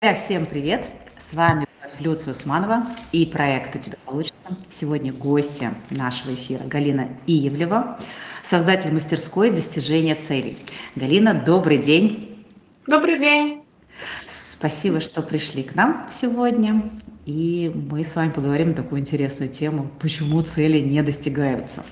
Всем привет! С вами Люция Усманова и проект «У тебя получится». Сегодня гости нашего эфира Галина Иевлева, создатель мастерской достижения целей. Галина, добрый день! Добрый день! Спасибо, что пришли к нам сегодня. И мы с вами поговорим на такую интересную тему, почему цели не достигаются.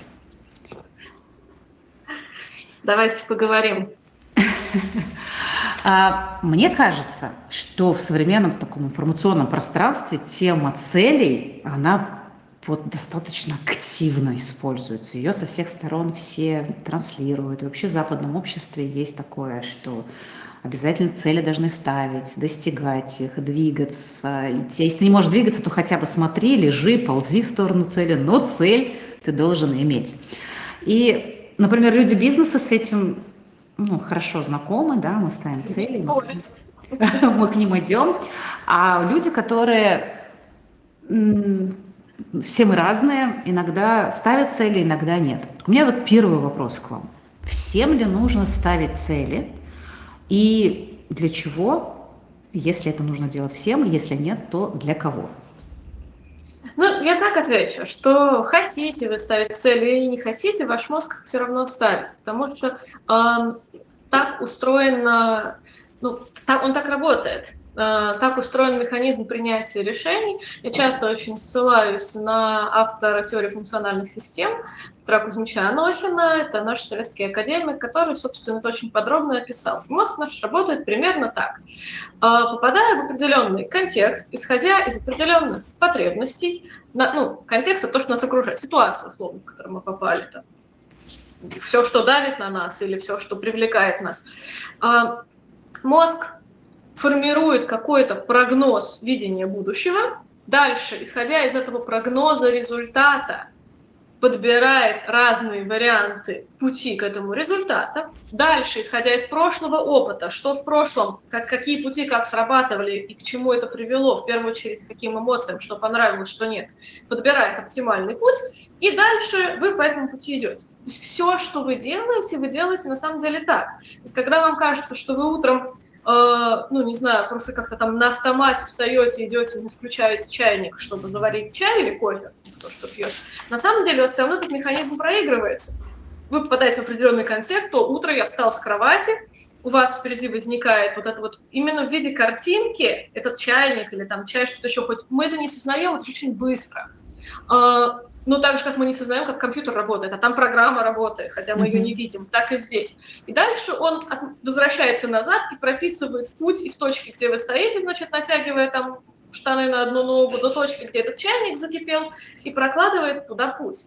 Давайте поговорим. А, мне кажется, что в современном таком информационном пространстве тема целей, она вот достаточно активно используется. Ее со всех сторон все транслируют. И вообще в западном обществе есть такое, что обязательно цели должны ставить, достигать их, двигаться. Идти. Если не можешь двигаться, то хотя бы смотри, лежи, ползи в сторону цели, но цель ты должен иметь. И, например, люди бизнеса с этим ну, хорошо знакомы, да, мы ставим цели, мы к ним идем. А люди, которые все мы разные, иногда ставят цели, иногда нет. У меня вот первый вопрос к вам. Всем ли нужно ставить цели? И для чего, если это нужно делать всем, если нет, то для кого? Ну, я так отвечу, что хотите вы ставить цели или не хотите, ваш мозг все равно ставит, потому что э, так устроено, ну, так, он так работает. Э, так устроен механизм принятия решений. Я часто очень ссылаюсь на автора теории функциональных систем Петра Кузьмича Анохина. Это наш советский академик, который, собственно, это очень подробно описал. Мозг наш работает примерно так. Э, попадая в определенный контекст, исходя из определенных потребностей, на, ну, контекст – это то, что нас окружает, ситуация, условно, в которую мы попали, там, все, что давит на нас или все, что привлекает нас. Э, мозг формирует какой-то прогноз видения будущего, дальше, исходя из этого прогноза результата, подбирает разные варианты пути к этому результату. Дальше, исходя из прошлого опыта, что в прошлом, как, какие пути как срабатывали и к чему это привело, в первую очередь, каким эмоциям, что понравилось, что нет, подбирает оптимальный путь, и дальше вы по этому пути идете. То есть все, что вы делаете, вы делаете на самом деле так. То есть когда вам кажется, что вы утром ну, не знаю, просто как-то там на автомате встаете, идете, не включаете чайник, чтобы заварить чай или кофе, то, что пьет. На самом деле все равно этот механизм проигрывается. Вы попадаете в определенный контекст, то утро я встал с кровати, у вас впереди возникает вот это вот именно в виде картинки, этот чайник или там чай, что-то еще, хоть мы это не сознаем, это очень быстро. Ну, так же, как мы не сознаем, как компьютер работает, а там программа работает, хотя мы ее не видим, так и здесь. И дальше он возвращается назад и прописывает путь из точки, где вы стоите, значит, натягивая там штаны на одну ногу, до точки, где этот чайник закипел, и прокладывает туда путь.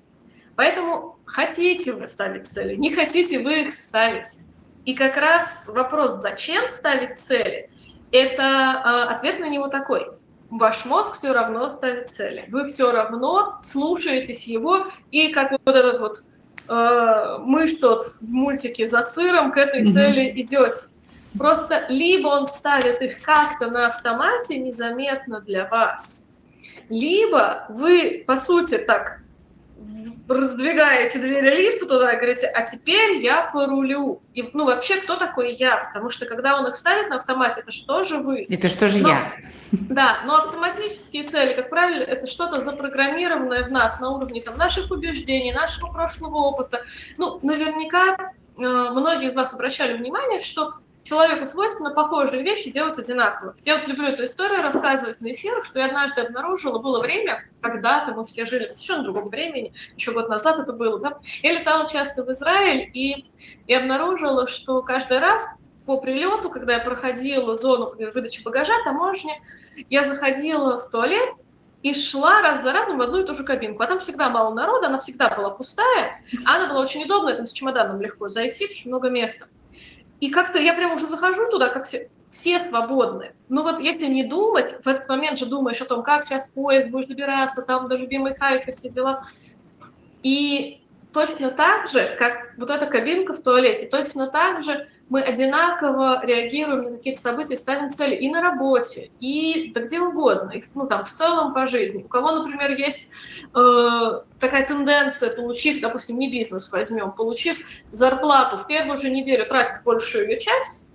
Поэтому хотите вы ставить цели, не хотите вы их ставить. И как раз вопрос, зачем ставить цели, это э, ответ на него такой – ваш мозг все равно ставит цели. Вы все равно слушаетесь его, и как вот этот вот э, мышь тот в мультике за сыром к этой mm-hmm. цели идете. Просто либо он ставит их как-то на автомате незаметно для вас, либо вы, по сути, так раздвигаете двери лифта туда и говорите, а теперь я порулю. И, ну, вообще, кто такой я? Потому что, когда он их ставит на автомате, это что же вы? Это что же но, я? Да, но автоматические цели, как правило, это что-то запрограммированное в нас на уровне там, наших убеждений, нашего прошлого опыта. Ну, наверняка э, многие из вас обращали внимание, что человеку свойственно похожие вещи делать одинаково. Я вот люблю эту историю рассказывать на эфирах, что я однажды обнаружила, было время, когда-то мы все жили в совершенно другом времени, еще год назад это было, да, я летала часто в Израиль и, и обнаружила, что каждый раз по прилету, когда я проходила зону выдачи багажа, таможни, я заходила в туалет и шла раз за разом в одну и ту же кабинку. А там всегда мало народа, она всегда была пустая, а она была очень удобная, там с чемоданом легко зайти, много места. И как-то я прям уже захожу туда, как все, все свободны. Но вот если не думать, в этот момент же думаешь о том, как сейчас поезд будешь добираться, там до любимой хайфи, все дела. И точно так же, как вот эта кабинка в туалете, точно так же мы одинаково реагируем на какие-то события, ставим цели и на работе, и да где угодно, и, ну там в целом по жизни. У кого, например, есть э, такая тенденция, получив, допустим, не бизнес возьмем, получив зарплату в первую же неделю тратить большую ее часть,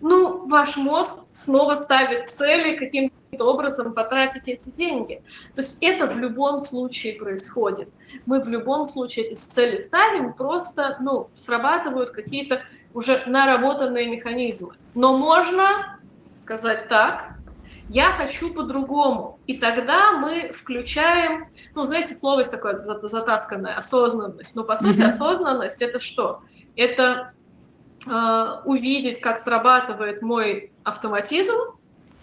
ну, ваш мозг снова ставит цели, каким-то образом потратить эти деньги. То есть это в любом случае происходит. Мы в любом случае эти цели ставим, просто, ну, срабатывают какие-то уже наработанные механизмы. Но можно сказать так, я хочу по-другому. И тогда мы включаем, ну, знаете, слово есть такое затасканное, осознанность. Но, по сути, mm-hmm. осознанность – это что? Это э, увидеть, как срабатывает мой автоматизм,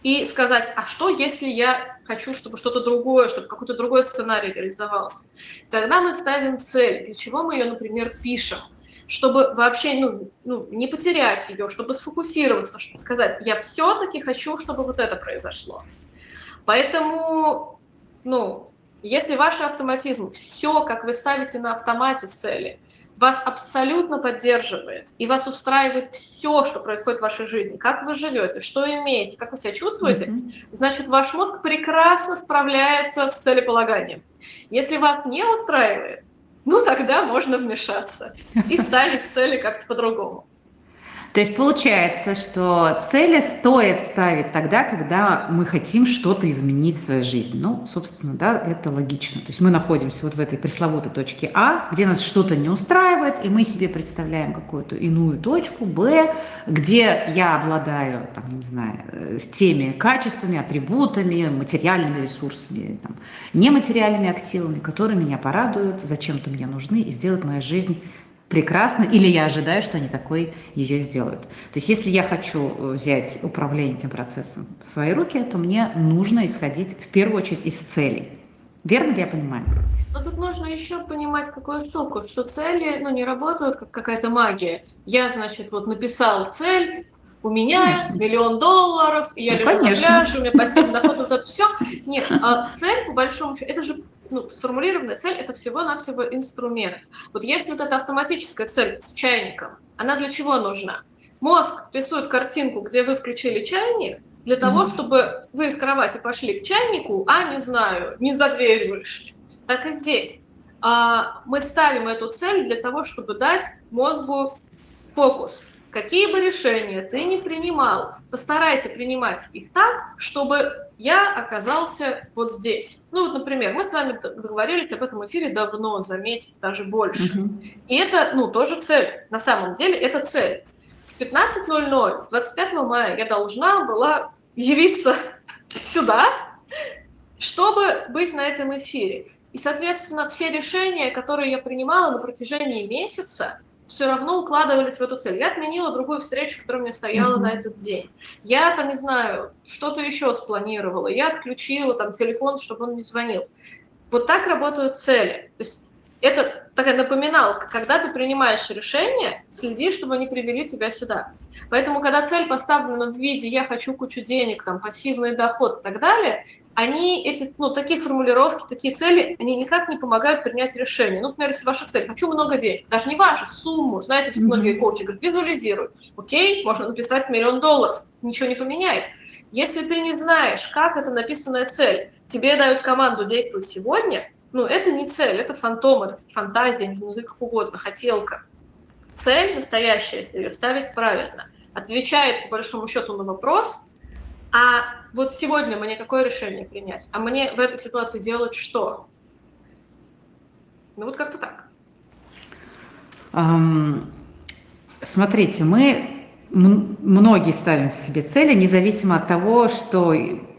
и сказать, а что, если я хочу, чтобы что-то другое, чтобы какой-то другой сценарий реализовался. Тогда мы ставим цель, для чего мы ее, например, пишем чтобы вообще ну, ну, не потерять ее, чтобы сфокусироваться, чтобы сказать, я все-таки хочу, чтобы вот это произошло. Поэтому, ну, если ваш автоматизм, все, как вы ставите на автомате цели, вас абсолютно поддерживает, и вас устраивает все, что происходит в вашей жизни, как вы живете, что имеете, как вы себя чувствуете, mm-hmm. значит, ваш мозг прекрасно справляется с целеполаганием. Если вас не устраивает, ну тогда можно вмешаться и ставить цели как-то по-другому. То есть получается, что цели стоит ставить тогда, когда мы хотим что-то изменить в своей жизни. Ну, собственно, да, это логично. То есть мы находимся вот в этой пресловутой точке А, где нас что-то не устраивает, и мы себе представляем какую-то иную точку Б, где я обладаю, там, не знаю, э, теми качествами, атрибутами, материальными ресурсами, там, нематериальными активами, которые меня порадуют, зачем-то мне нужны и сделают мою жизнь прекрасно, или я ожидаю, что они такой ее сделают. То есть если я хочу э, взять управление этим процессом в свои руки, то мне нужно исходить в первую очередь из целей. Верно ли я понимаю? Но тут нужно еще понимать какую штуку, что цели ну, не работают как какая-то магия. Я, значит, вот написал цель, у меня конечно. миллион долларов, и я ну, лежу конечно. на пляже, у меня пассивный доход, вот это все. Нет, а цель, по большому счету, это же ну, сформулированная цель – это всего-навсего инструмент. Вот если вот эта автоматическая цель с чайником, она для чего нужна? Мозг рисует картинку, где вы включили чайник, для того, mm-hmm. чтобы вы из кровати пошли к чайнику, а, не знаю, не за дверь вышли. Так и здесь. А, мы ставим эту цель для того, чтобы дать мозгу фокус. Какие бы решения ты ни принимал, постарайся принимать их так, чтобы я оказался вот здесь. Ну вот, например, мы с вами договорились об этом эфире давно, за месяц, даже больше. Mm-hmm. И это, ну, тоже цель. На самом деле это цель. В 15.00, 25 мая я должна была явиться сюда, чтобы быть на этом эфире. И, соответственно, все решения, которые я принимала на протяжении месяца, все равно укладывались в эту цель. Я отменила другую встречу, которая меня стояла mm-hmm. на этот день. Я там, не знаю, что-то еще спланировала. Я отключила там телефон, чтобы он не звонил. Вот так работают цели. То есть это такая напоминалка. Когда ты принимаешь решение, следи, чтобы они привели тебя сюда. Поэтому, когда цель поставлена в виде «я хочу кучу денег», там, пассивный доход и так далее, они, эти, ну, такие формулировки, такие цели, они никак не помогают принять решение. Ну, например, если ваша цель, хочу много денег, даже не ваша, сумму, знаете, mm-hmm. многие коучи говорят, визуализируй. Окей, можно написать миллион долларов, ничего не поменяет. Если ты не знаешь, как это написанная цель, тебе дают команду действовать сегодня, ну, это не цель, это фантом, это фантазия, не знаю, как угодно, хотелка. Цель настоящая, если ее ставить правильно, отвечает, по большому счету, на вопрос, а вот сегодня мне какое решение принять? А мне в этой ситуации делать что? Ну вот как-то так. Um, смотрите, мы многие ставим себе цели, независимо от того, что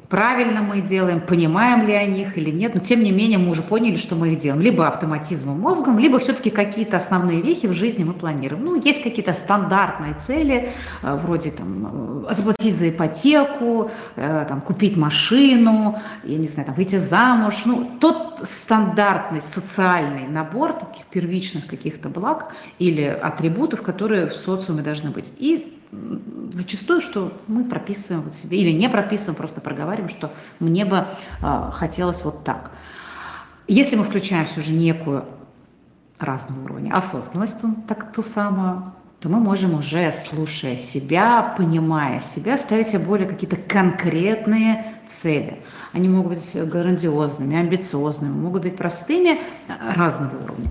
правильно мы делаем, понимаем ли о них или нет, но тем не менее мы уже поняли, что мы их делаем. Либо автоматизмом мозгом, либо все-таки какие-то основные вехи в жизни мы планируем. Ну, есть какие-то стандартные цели, э, вроде там э, заплатить за ипотеку, э, там, купить машину, я не знаю, там, выйти замуж. Ну, тот стандартный социальный набор таких первичных каких-то благ или атрибутов, которые в социуме должны быть. И зачастую, что мы прописываем вот себе, или не прописываем, просто проговариваем, что мне бы э, хотелось вот так. Если мы включаем все же некую разного уровня осознанность, так ту самую, то мы можем уже, слушая себя, понимая себя, ставить себе более какие-то конкретные цели. Они могут быть грандиозными, амбициозными, могут быть простыми, разного уровня.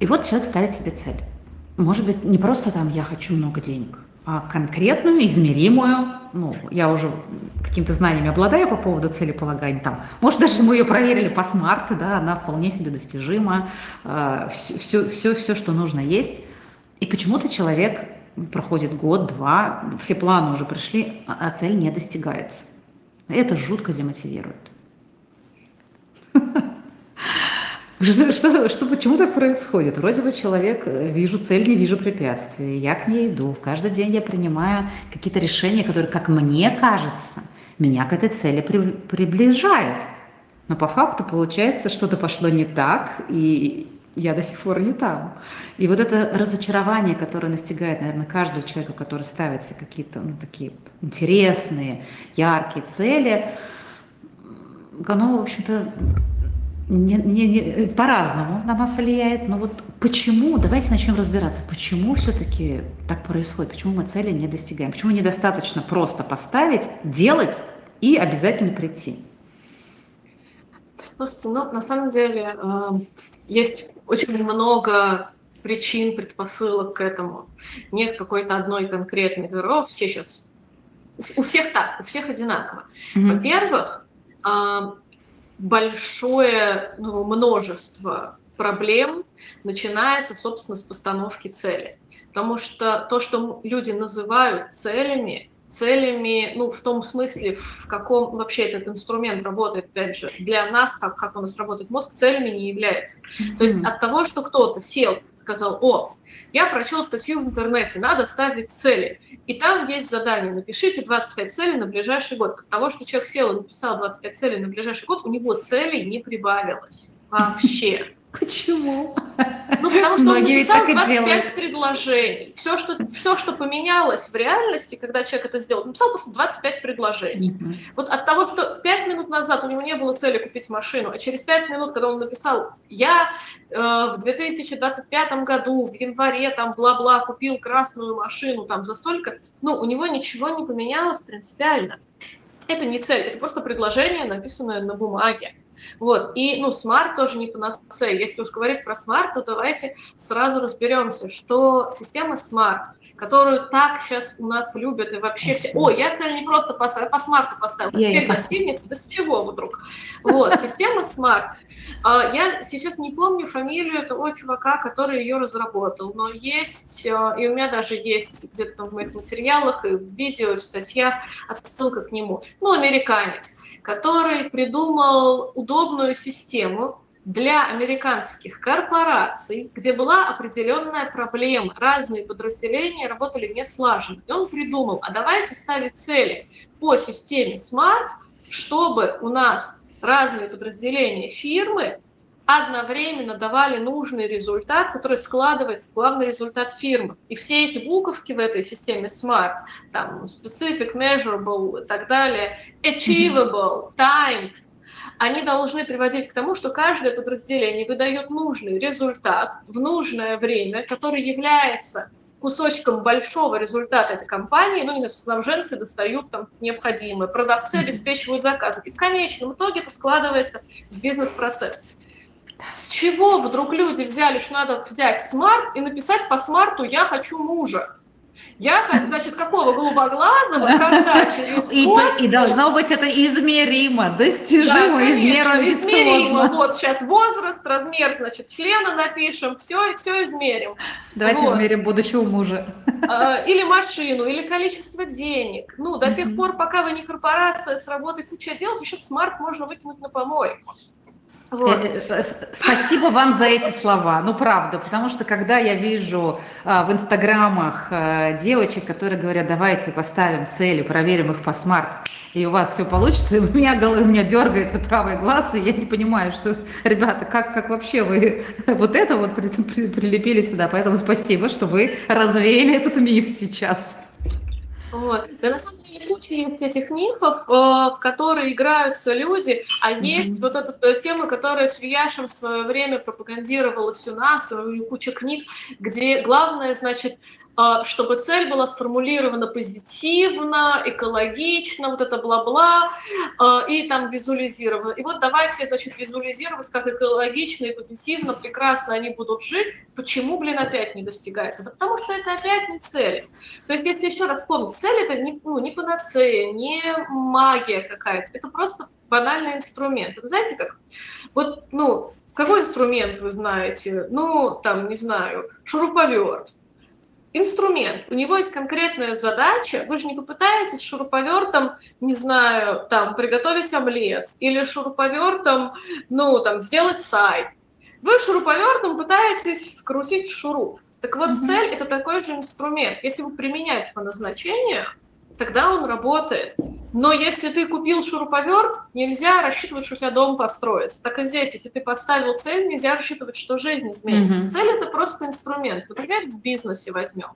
И вот человек ставит себе цель. Может быть, не просто там «я хочу много денег», а конкретную, измеримую, ну, я уже каким-то знаниями обладаю по поводу целеполагания, там, может, даже мы ее проверили по смарту, да, она вполне себе достижима, все, все, все, все, что нужно есть, и почему-то человек проходит год-два, все планы уже пришли, а, а цель не достигается. Это жутко демотивирует. Что, что, что, почему так происходит? Вроде бы человек, э, вижу цель, не вижу препятствий, я к ней иду. Каждый день я принимаю какие-то решения, которые, как мне кажется, меня к этой цели при, приближают. Но по факту получается, что-то пошло не так, и я до сих пор не там. И вот это разочарование, которое настигает, наверное, каждого человека, который ставит себе какие-то ну, такие интересные, яркие цели, оно, в общем-то, не, не, не, по-разному на нас влияет, но вот почему, давайте начнем разбираться, почему все-таки так происходит, почему мы цели не достигаем, почему недостаточно просто поставить, делать и обязательно прийти. Слушайте, ну, на самом деле э, есть очень много причин, предпосылок к этому. Нет какой-то одной конкретной веры, все сейчас, у всех так, у всех одинаково. Mm-hmm. Во-первых, э, большое ну, множество проблем начинается, собственно, с постановки цели. Потому что то, что люди называют целями, целями, ну, в том смысле, в каком вообще этот инструмент работает, опять же, для нас, как, как у нас работает мозг, целями не является. Mm-hmm. То есть от того, что кто-то сел, сказал, о, я прочел статью в интернете, надо ставить цели. И там есть задание, напишите 25 целей на ближайший год. От того, что человек сел и написал 25 целей на ближайший год, у него целей не прибавилось вообще. Почему? Ну, потому что Многие он написал 25 делают. предложений. Все что, все, что поменялось в реальности, когда человек это сделал, написал просто 25 предложений. Mm-hmm. Вот от того, что 5 минут назад у него не было цели купить машину, а через 5 минут, когда он написал, я э, в 2025 году, в январе, там, бла-бла, купил красную машину, там, за столько, ну, у него ничего не поменялось принципиально. Это не цель, это просто предложение, написанное на бумаге. Вот. И, ну, SMART тоже не панацея. Если уж говорить про SMART, то давайте сразу разберемся, что система SMART, которую так сейчас у нас любят и вообще все... О, я цель не просто по, по SMART у поставила, теперь достигнется, да с чего вдруг? Вот, система смарт. А, я сейчас не помню фамилию того чувака, который ее разработал, но есть, а, и у меня даже есть где-то в моих материалах, и в видео, и в статьях отсылка к нему. Ну, американец который придумал удобную систему для американских корпораций, где была определенная проблема. Разные подразделения работали не слаженно. И он придумал, а давайте ставить цели по системе SMART, чтобы у нас разные подразделения фирмы одновременно давали нужный результат, который складывается в главный результат фирмы. И все эти буковки в этой системе SMART, там specific, measurable и так далее, achievable, timed, они должны приводить к тому, что каждое подразделение выдает нужный результат в нужное время, который является кусочком большого результата этой компании, ну, не знаю, снабженцы достают там необходимое, продавцы обеспечивают заказы. И в конечном итоге это складывается в бизнес-процесс. С чего вдруг люди взяли, что надо взять смарт и написать по смарту «я хочу мужа»? Я, значит, какого голубоглазого, когда через и, год... И должно быть это измеримо, достижимо, да, конечно, и измеримо. Вот сейчас возраст, размер, значит, члена напишем, все, все измерим. Давайте вот. измерим будущего мужа. А, или машину, или количество денег. Ну, до тех пор, пока вы не корпорация с работой куча дел, сейчас SMART можно выкинуть на помойку. Вот. Э, э, спасибо вам за эти слова. Ну, правда, потому что когда я вижу а, в инстаграмах а, девочек, которые говорят, давайте поставим цели, проверим их по SMART, и у вас все получится, у меня, у меня дергается правый глаз, и я не понимаю, что, ребята, как, как вообще вы вот это вот прилепили сюда. Поэтому спасибо, что вы развеяли этот миф сейчас. Вот. Да на самом деле куча есть этих мифов, э, в которые играются люди, а есть mm-hmm. вот эта э, тема, которая с Вияшем в свое время пропагандировалась у нас, и куча книг, где главное, значит, чтобы цель была сформулирована позитивно, экологично, вот это бла-бла, а, и там визуализировано. И вот давай все, значит, визуализировать, как экологично и позитивно, прекрасно они будут жить. Почему, блин, опять не достигается? Да потому что это опять не цель. То есть, если еще раз вспомнить, цель это не, ну, не панацея, не магия какая-то, это просто банальный инструмент. Это знаете как? Вот, ну, какой инструмент вы знаете? Ну, там, не знаю, шуруповерт инструмент, у него есть конкретная задача, вы же не попытаетесь шуруповертом, не знаю, там, приготовить омлет или шуруповертом, ну, там, сделать сайт. Вы шуруповертом пытаетесь вкрутить шуруп. Так вот, mm-hmm. цель – это такой же инструмент. Если вы применяете по назначению, тогда он работает. Но если ты купил шуруповерт, нельзя рассчитывать, что у тебя дом построится. Так и здесь, если ты поставил цель, нельзя рассчитывать, что жизнь изменится. Mm-hmm. Цель это просто инструмент. Например, в бизнесе возьмем.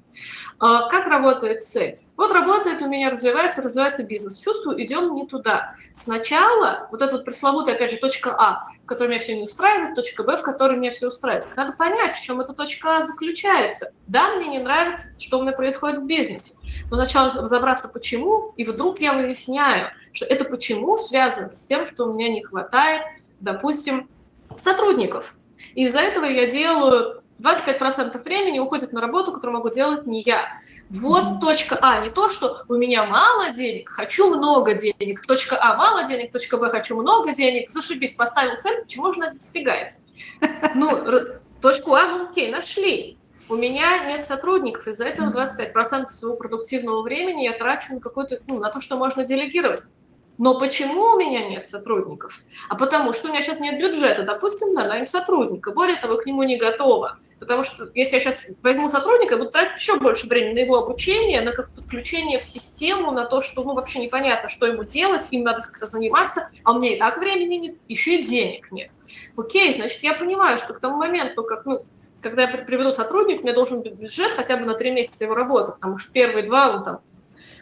А, как работает цель? Вот работает у меня, развивается, развивается бизнес. Чувствую, идем не туда. Сначала вот эта вот пресловутая, опять же, точка А, в которой меня все не устраивает, точка Б, в которой меня все устраивает. Надо понять, в чем эта точка А заключается. Да, мне не нравится, что у меня происходит в бизнесе. Но сначала разобраться, почему, и вдруг я выясняю, что это почему связано с тем, что у меня не хватает, допустим, сотрудников. И из-за этого я делаю 25% времени уходит на работу, которую могу делать не я. Вот mm-hmm. точка А, не то, что у меня мало денег, хочу много денег, точка А мало денег, точка Б хочу много денег, зашибись, поставил цель, почему же это достигается? Ну, точку А, ну окей, нашли. У меня нет сотрудников, из-за этого 25% своего продуктивного времени я трачу на какой-то, ну, на то, что можно делегировать. Но почему у меня нет сотрудников? А потому что у меня сейчас нет бюджета, допустим, на найм сотрудника. Более того, к нему не готова. Потому что если я сейчас возьму сотрудника, буду тратить еще больше времени на его обучение, на как подключение в систему, на то, что ну, вообще непонятно, что ему делать, им надо как-то заниматься, а у меня и так времени нет, еще и денег нет. Окей, значит, я понимаю, что к тому моменту, как, ну, когда я приведу сотрудника, у меня должен быть бюджет хотя бы на три месяца его работы, потому что первые два он там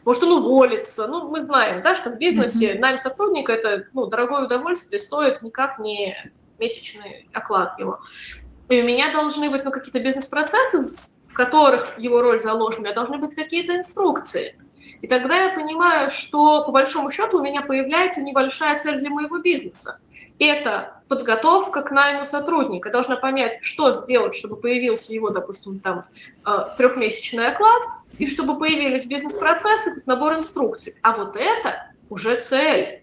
может он уволится. Ну, мы знаем, да, что в бизнесе mm-hmm. найм сотрудника – это ну, дорогое удовольствие, стоит никак не месячный оклад его. И у меня должны быть ну, какие-то бизнес-процессы, в которых его роль заложена, у меня должны быть какие-то инструкции. И тогда я понимаю, что по большому счету у меня появляется небольшая цель для моего бизнеса. Это подготовка к найму сотрудника. Я должна понять, что сделать, чтобы появился его, допустим, там э, трехмесячный оклад, и чтобы появились бизнес-процессы, набор инструкций. А вот это уже цель.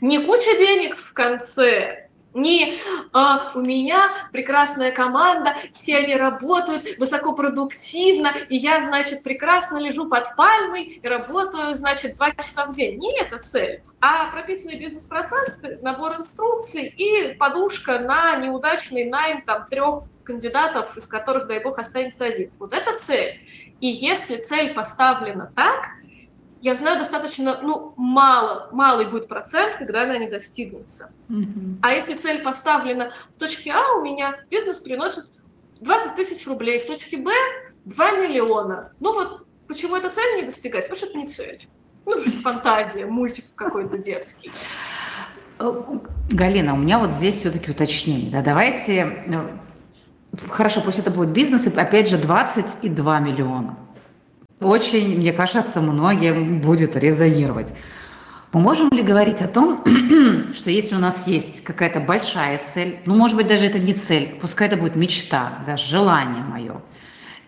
Не куча денег в конце, не а, у меня прекрасная команда, все они работают высокопродуктивно, и я, значит, прекрасно лежу под пальмой и работаю, значит, два часа в день. Не это цель, а прописанный бизнес-процесс, набор инструкций и подушка на неудачный найм там трех кандидатов, из которых, дай бог, останется один. Вот это цель. И если цель поставлена так, я знаю достаточно, ну, мало, малый будет процент, когда она не достигнется. Mm-hmm. А если цель поставлена в точке А, у меня бизнес приносит 20 тысяч рублей, в точке Б 2 миллиона. Ну вот почему эта цель не достигается? Потому что это не цель. Ну, фантазия, мультик какой-то детский. Э, Галина, у меня вот здесь все-таки уточнение. Да, давайте, э, хорошо, пусть это будет бизнес, и опять же 22 миллиона очень, мне кажется, многим будет резонировать. Мы можем ли говорить о том, что если у нас есть какая-то большая цель, ну, может быть, даже это не цель, пускай это будет мечта, да, желание мое,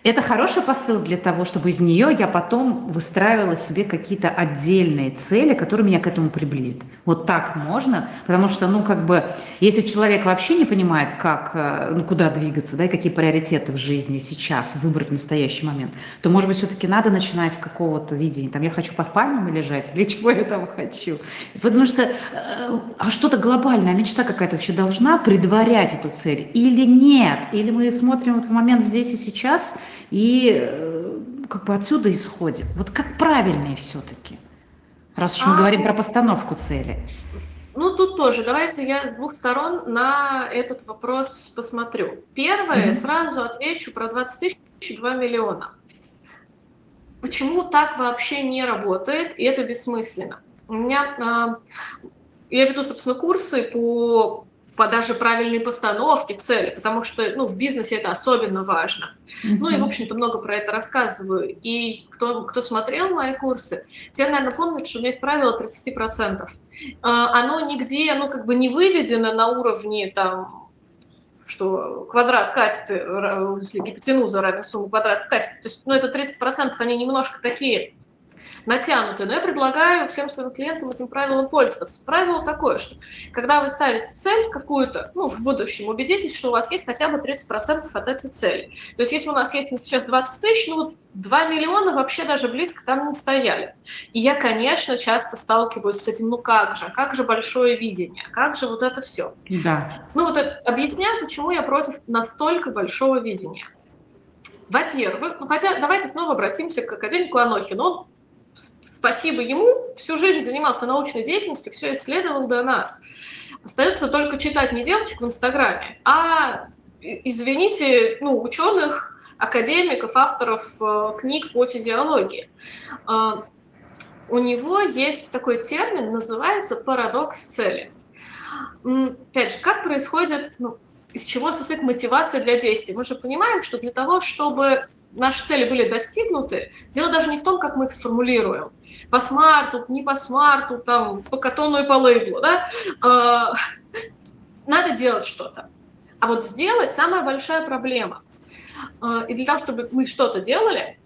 это хороший посыл для того, чтобы из нее я потом выстраивала себе какие-то отдельные цели, которые меня к этому приблизят. Вот так можно, потому что, ну, как бы, если человек вообще не понимает, как, э, ну, куда двигаться, да, и какие приоритеты в жизни сейчас выбрать в настоящий момент, то, может быть, все-таки надо начинать с какого-то видения. Там, я хочу под пальмами лежать, или чего я там хочу. Потому что, э, а что-то глобальное, мечта какая-то вообще должна предварять эту цель или нет? Или мы смотрим вот в момент здесь и сейчас – и э, как бы отсюда исходим. Вот как правильнее все-таки, раз уж мы а, говорим про постановку цели. Ну, тут тоже. Давайте я с двух сторон на этот вопрос посмотрю. Первое, mm-hmm. сразу отвечу про 20 тысяч и 2 миллиона. Почему так вообще не работает, и это бессмысленно? У меня, э, я веду, собственно, курсы по по даже правильной постановке цели, потому что ну, в бизнесе это особенно важно. Mm-hmm. Ну и, в общем-то, много про это рассказываю. И кто, кто смотрел мои курсы, те, наверное, помнят, что у меня есть правило 30%. А, оно нигде, оно как бы не выведено на уровне там что квадрат катеты, если гипотенуза равен сумме квадратов катеты. То есть, ну, это 30%, они немножко такие натянутые. Но я предлагаю всем своим клиентам этим правилом пользоваться. Правило такое, что когда вы ставите цель какую-то, ну, в будущем, убедитесь, что у вас есть хотя бы 30% от этой цели. То есть если у нас есть сейчас 20 тысяч, ну, вот 2 миллиона вообще даже близко там не стояли. И я, конечно, часто сталкиваюсь с этим, ну как же, как же большое видение, как же вот это все. Да. Ну вот это объясняю, почему я против настолько большого видения. Во-первых, ну хотя давайте снова обратимся к академику Анохину. Он спасибо ему, всю жизнь занимался научной деятельностью, все исследовал до нас. Остается только читать не девочек в Инстаграме, а, извините, ну, ученых, академиков, авторов э, книг по физиологии. Э, у него есть такой термин, называется парадокс цели. Опять же, как происходит, ну, из чего состоит мотивация для действий? Мы же понимаем, что для того, чтобы наши цели были достигнуты, дело даже не в том, как мы их сформулируем. По смарту, не по смарту, там, по катону и по лейблу, да? А, надо делать что-то. А вот сделать самая большая проблема. А, и для того, чтобы мы что-то делали,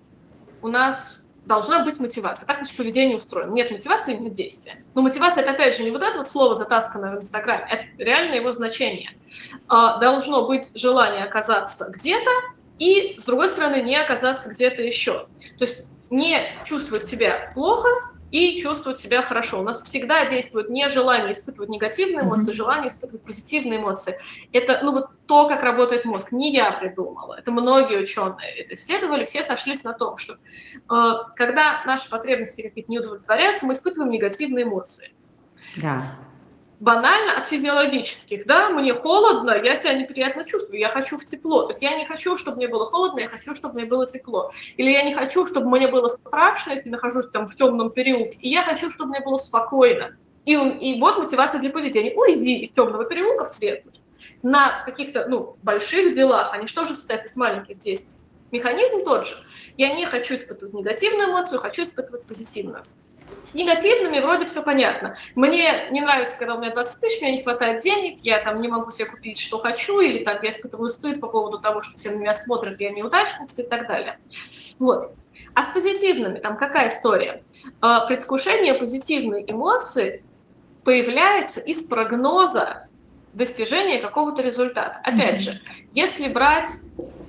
у нас должна быть мотивация. Так наше поведение устроено. Нет мотивации, нет действия. Но мотивация это опять же не вот это вот слово, затасканное в Инстаграме, это реально его значение. А, должно быть желание оказаться где-то, и, с другой стороны, не оказаться где-то еще. То есть не чувствовать себя плохо и чувствовать себя хорошо. У нас всегда действует не желание испытывать негативные эмоции, mm-hmm. желание испытывать позитивные эмоции. Это ну, вот то, как работает мозг. Не я придумала. Это многие ученые это исследовали, все сошлись на том, что э, когда наши потребности какие-то не удовлетворяются, мы испытываем негативные эмоции. Да банально от физиологических, да, мне холодно, я себя неприятно чувствую, я хочу в тепло, то есть я не хочу, чтобы мне было холодно, я хочу, чтобы мне было тепло, или я не хочу, чтобы мне было страшно, если нахожусь там в темном переулке, и я хочу, чтобы мне было спокойно. И, и вот мотивация для поведения. Уйди из темного переулка в светлый. На каких-то ну, больших делах, они что же состоят из маленьких действий? Механизм тот же. Я не хочу испытывать негативную эмоцию, хочу испытывать позитивную. С негативными вроде все понятно. Мне не нравится, когда у меня 20 тысяч, мне не хватает денег, я там не могу себе купить, что хочу, или так я испытываю стыд по поводу того, что все на меня смотрят, я неудачница и так далее. Вот. А с позитивными, там какая история? А, предвкушение позитивной эмоции появляется из прогноза достижения какого-то результата. Опять же, если брать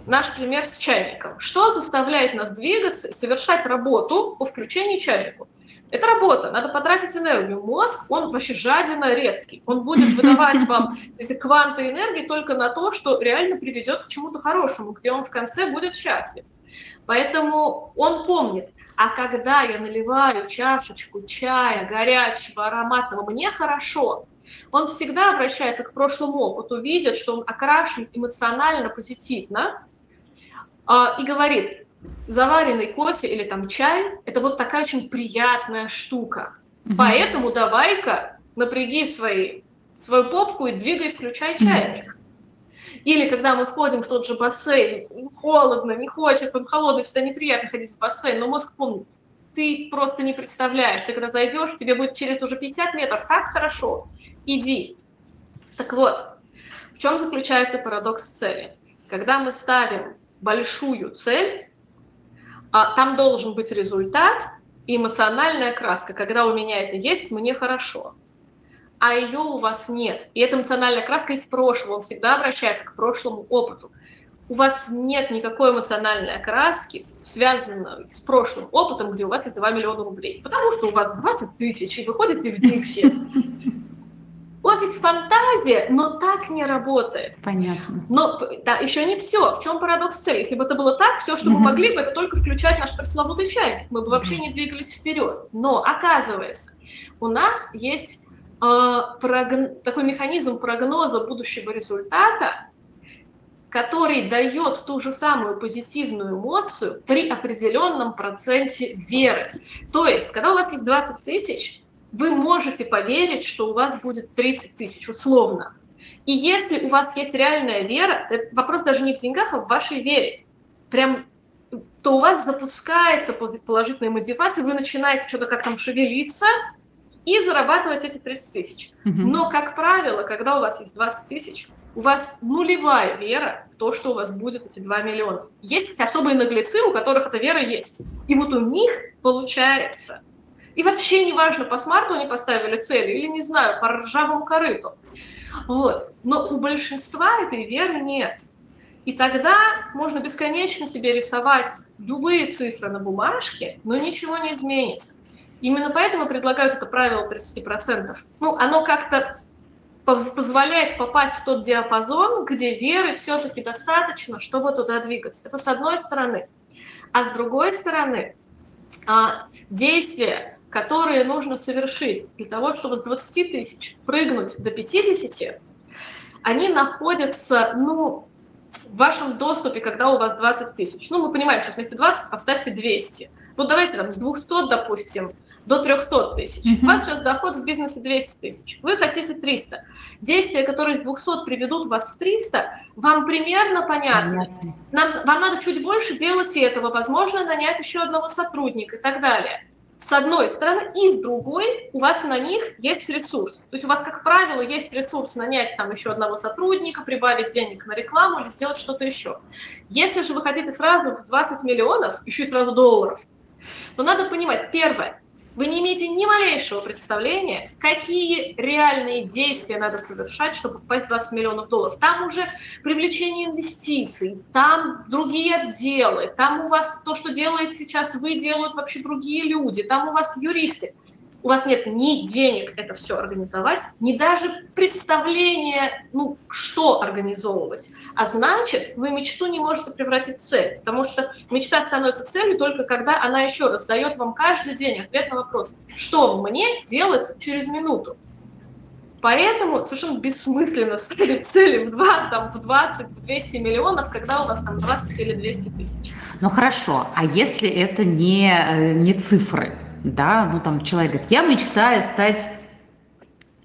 наш пример с чайником, что заставляет нас двигаться и совершать работу по включению чайнику? Это работа, надо потратить энергию. Мозг, он вообще жадина редкий. Он будет выдавать вам эти кванты энергии только на то, что реально приведет к чему-то хорошему, где он в конце будет счастлив. Поэтому он помнит, а когда я наливаю чашечку чая горячего, ароматного, мне хорошо, он всегда обращается к прошлому опыту, видит, что он окрашен эмоционально позитивно, а, и говорит, заваренный кофе или там чай – это вот такая очень приятная штука. Mm-hmm. Поэтому давай-ка напряги свои, свою попку и двигай, включай чайник. Или когда мы входим в тот же бассейн, холодно, не хочет, он холодный, всегда неприятно ходить в бассейн, но мозг помнит, ты просто не представляешь, ты когда зайдешь, тебе будет через уже 50 метров, как хорошо, иди. Так вот, в чем заключается парадокс цели? Когда мы ставим большую цель, там должен быть результат и эмоциональная краска. Когда у меня это есть, мне хорошо. А ее у вас нет. И эта эмоциональная краска из прошлого, он всегда обращается к прошлому опыту. У вас нет никакой эмоциональной окраски, связанной с прошлым опытом, где у вас есть 2 миллиона рублей. Потому что у вас 20 тысяч, и вы ходите в все. Вас есть фантазия, но так не работает. Понятно. Но да, еще не все. В чем парадокс цели? Если бы это было так, все, что мы могли бы, это только включать наш пресловутый чайник. Мы бы вообще не двигались вперед. Но оказывается, у нас есть э, прогн... такой механизм прогноза будущего результата, который дает ту же самую позитивную эмоцию при определенном проценте веры. То есть, когда у вас есть 20 тысяч, вы можете поверить, что у вас будет 30 тысяч условно. И если у вас есть реальная вера, это вопрос даже не в деньгах, а в вашей вере, прям то у вас запускается положительная мотивация, вы начинаете что-то как там шевелиться и зарабатывать эти 30 тысяч. Но, как правило, когда у вас есть 20 тысяч, у вас нулевая вера в то, что у вас будет эти 2 миллиона. Есть особые наглецы, у которых эта вера есть. И вот у них получается. И вообще неважно, по смарту они поставили цели или, не знаю, по ржавому корыту. Вот. Но у большинства этой веры нет. И тогда можно бесконечно себе рисовать любые цифры на бумажке, но ничего не изменится. Именно поэтому предлагают это правило 30%. Ну, оно как-то позволяет попасть в тот диапазон, где веры все-таки достаточно, чтобы туда двигаться. Это с одной стороны. А с другой стороны, а, действия, которые нужно совершить для того, чтобы с 20 тысяч прыгнуть до 50, они находятся, ну, в вашем доступе, когда у вас 20 тысяч. Ну, мы понимаем, что вместе 20 поставьте 200. Вот давайте там с 200, допустим, до 300 тысяч. Mm-hmm. У вас сейчас доход в бизнесе 200 тысяч. Вы хотите 300. Действия, которые с 200 приведут вас в 300, вам примерно. Понятно. Нам, вам надо чуть больше делать этого, возможно, нанять еще одного сотрудника и так далее с одной стороны, и с другой у вас на них есть ресурс. То есть у вас, как правило, есть ресурс нанять там еще одного сотрудника, прибавить денег на рекламу или сделать что-то еще. Если же вы хотите сразу в 20 миллионов, еще и сразу долларов, то надо понимать, первое, вы не имеете ни малейшего представления, какие реальные действия надо совершать, чтобы попасть в 20 миллионов долларов. Там уже привлечение инвестиций, там другие отделы, там у вас то, что делает сейчас вы, делают вообще другие люди, там у вас юристы у вас нет ни денег это все организовать, ни даже представления, ну, что организовывать. А значит, вы мечту не можете превратить в цель, потому что мечта становится целью только когда она еще раз дает вам каждый день ответ на вопрос, что мне делать через минуту. Поэтому совершенно бессмысленно ставить цели в 2, там, в 20, в 200 миллионов, когда у нас там 20 или 200 тысяч. Ну хорошо, а если это не, э, не цифры? Да, ну там человек говорит, я мечтаю стать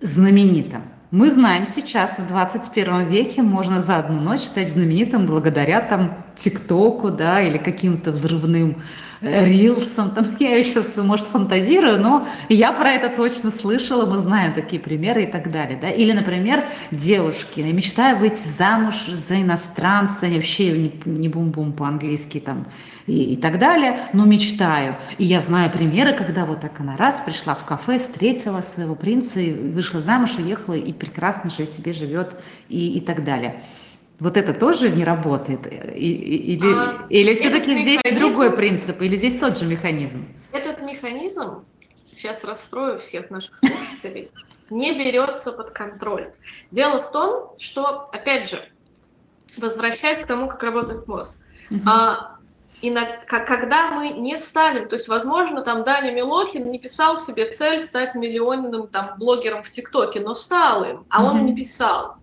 знаменитым. Мы знаем сейчас, в 21 веке можно за одну ночь стать знаменитым благодаря там ТикТоку, да, или каким-то взрывным рилсом, там, я сейчас, может, фантазирую, но я про это точно слышала, мы знаем такие примеры и так далее, да, или, например, девушки, я мечтаю выйти замуж за иностранца, вообще не бум-бум по-английски там и, и так далее, но мечтаю, и я знаю примеры, когда вот так она раз пришла в кафе, встретила своего принца, и вышла замуж, уехала, и прекрасно себе живет, и, и так далее. Вот это тоже не работает? Или, а, или все-таки здесь другой принцип? Или здесь тот же механизм? Этот механизм, сейчас расстрою всех наших слушателей, не берется под контроль. Дело в том, что, опять же, возвращаясь к тому, как работает мозг, а, и на, когда мы не ставим, то есть, возможно, там Даня Милохин не писал себе цель стать миллионным там блогером в ТикТоке, но стал им, а он не писал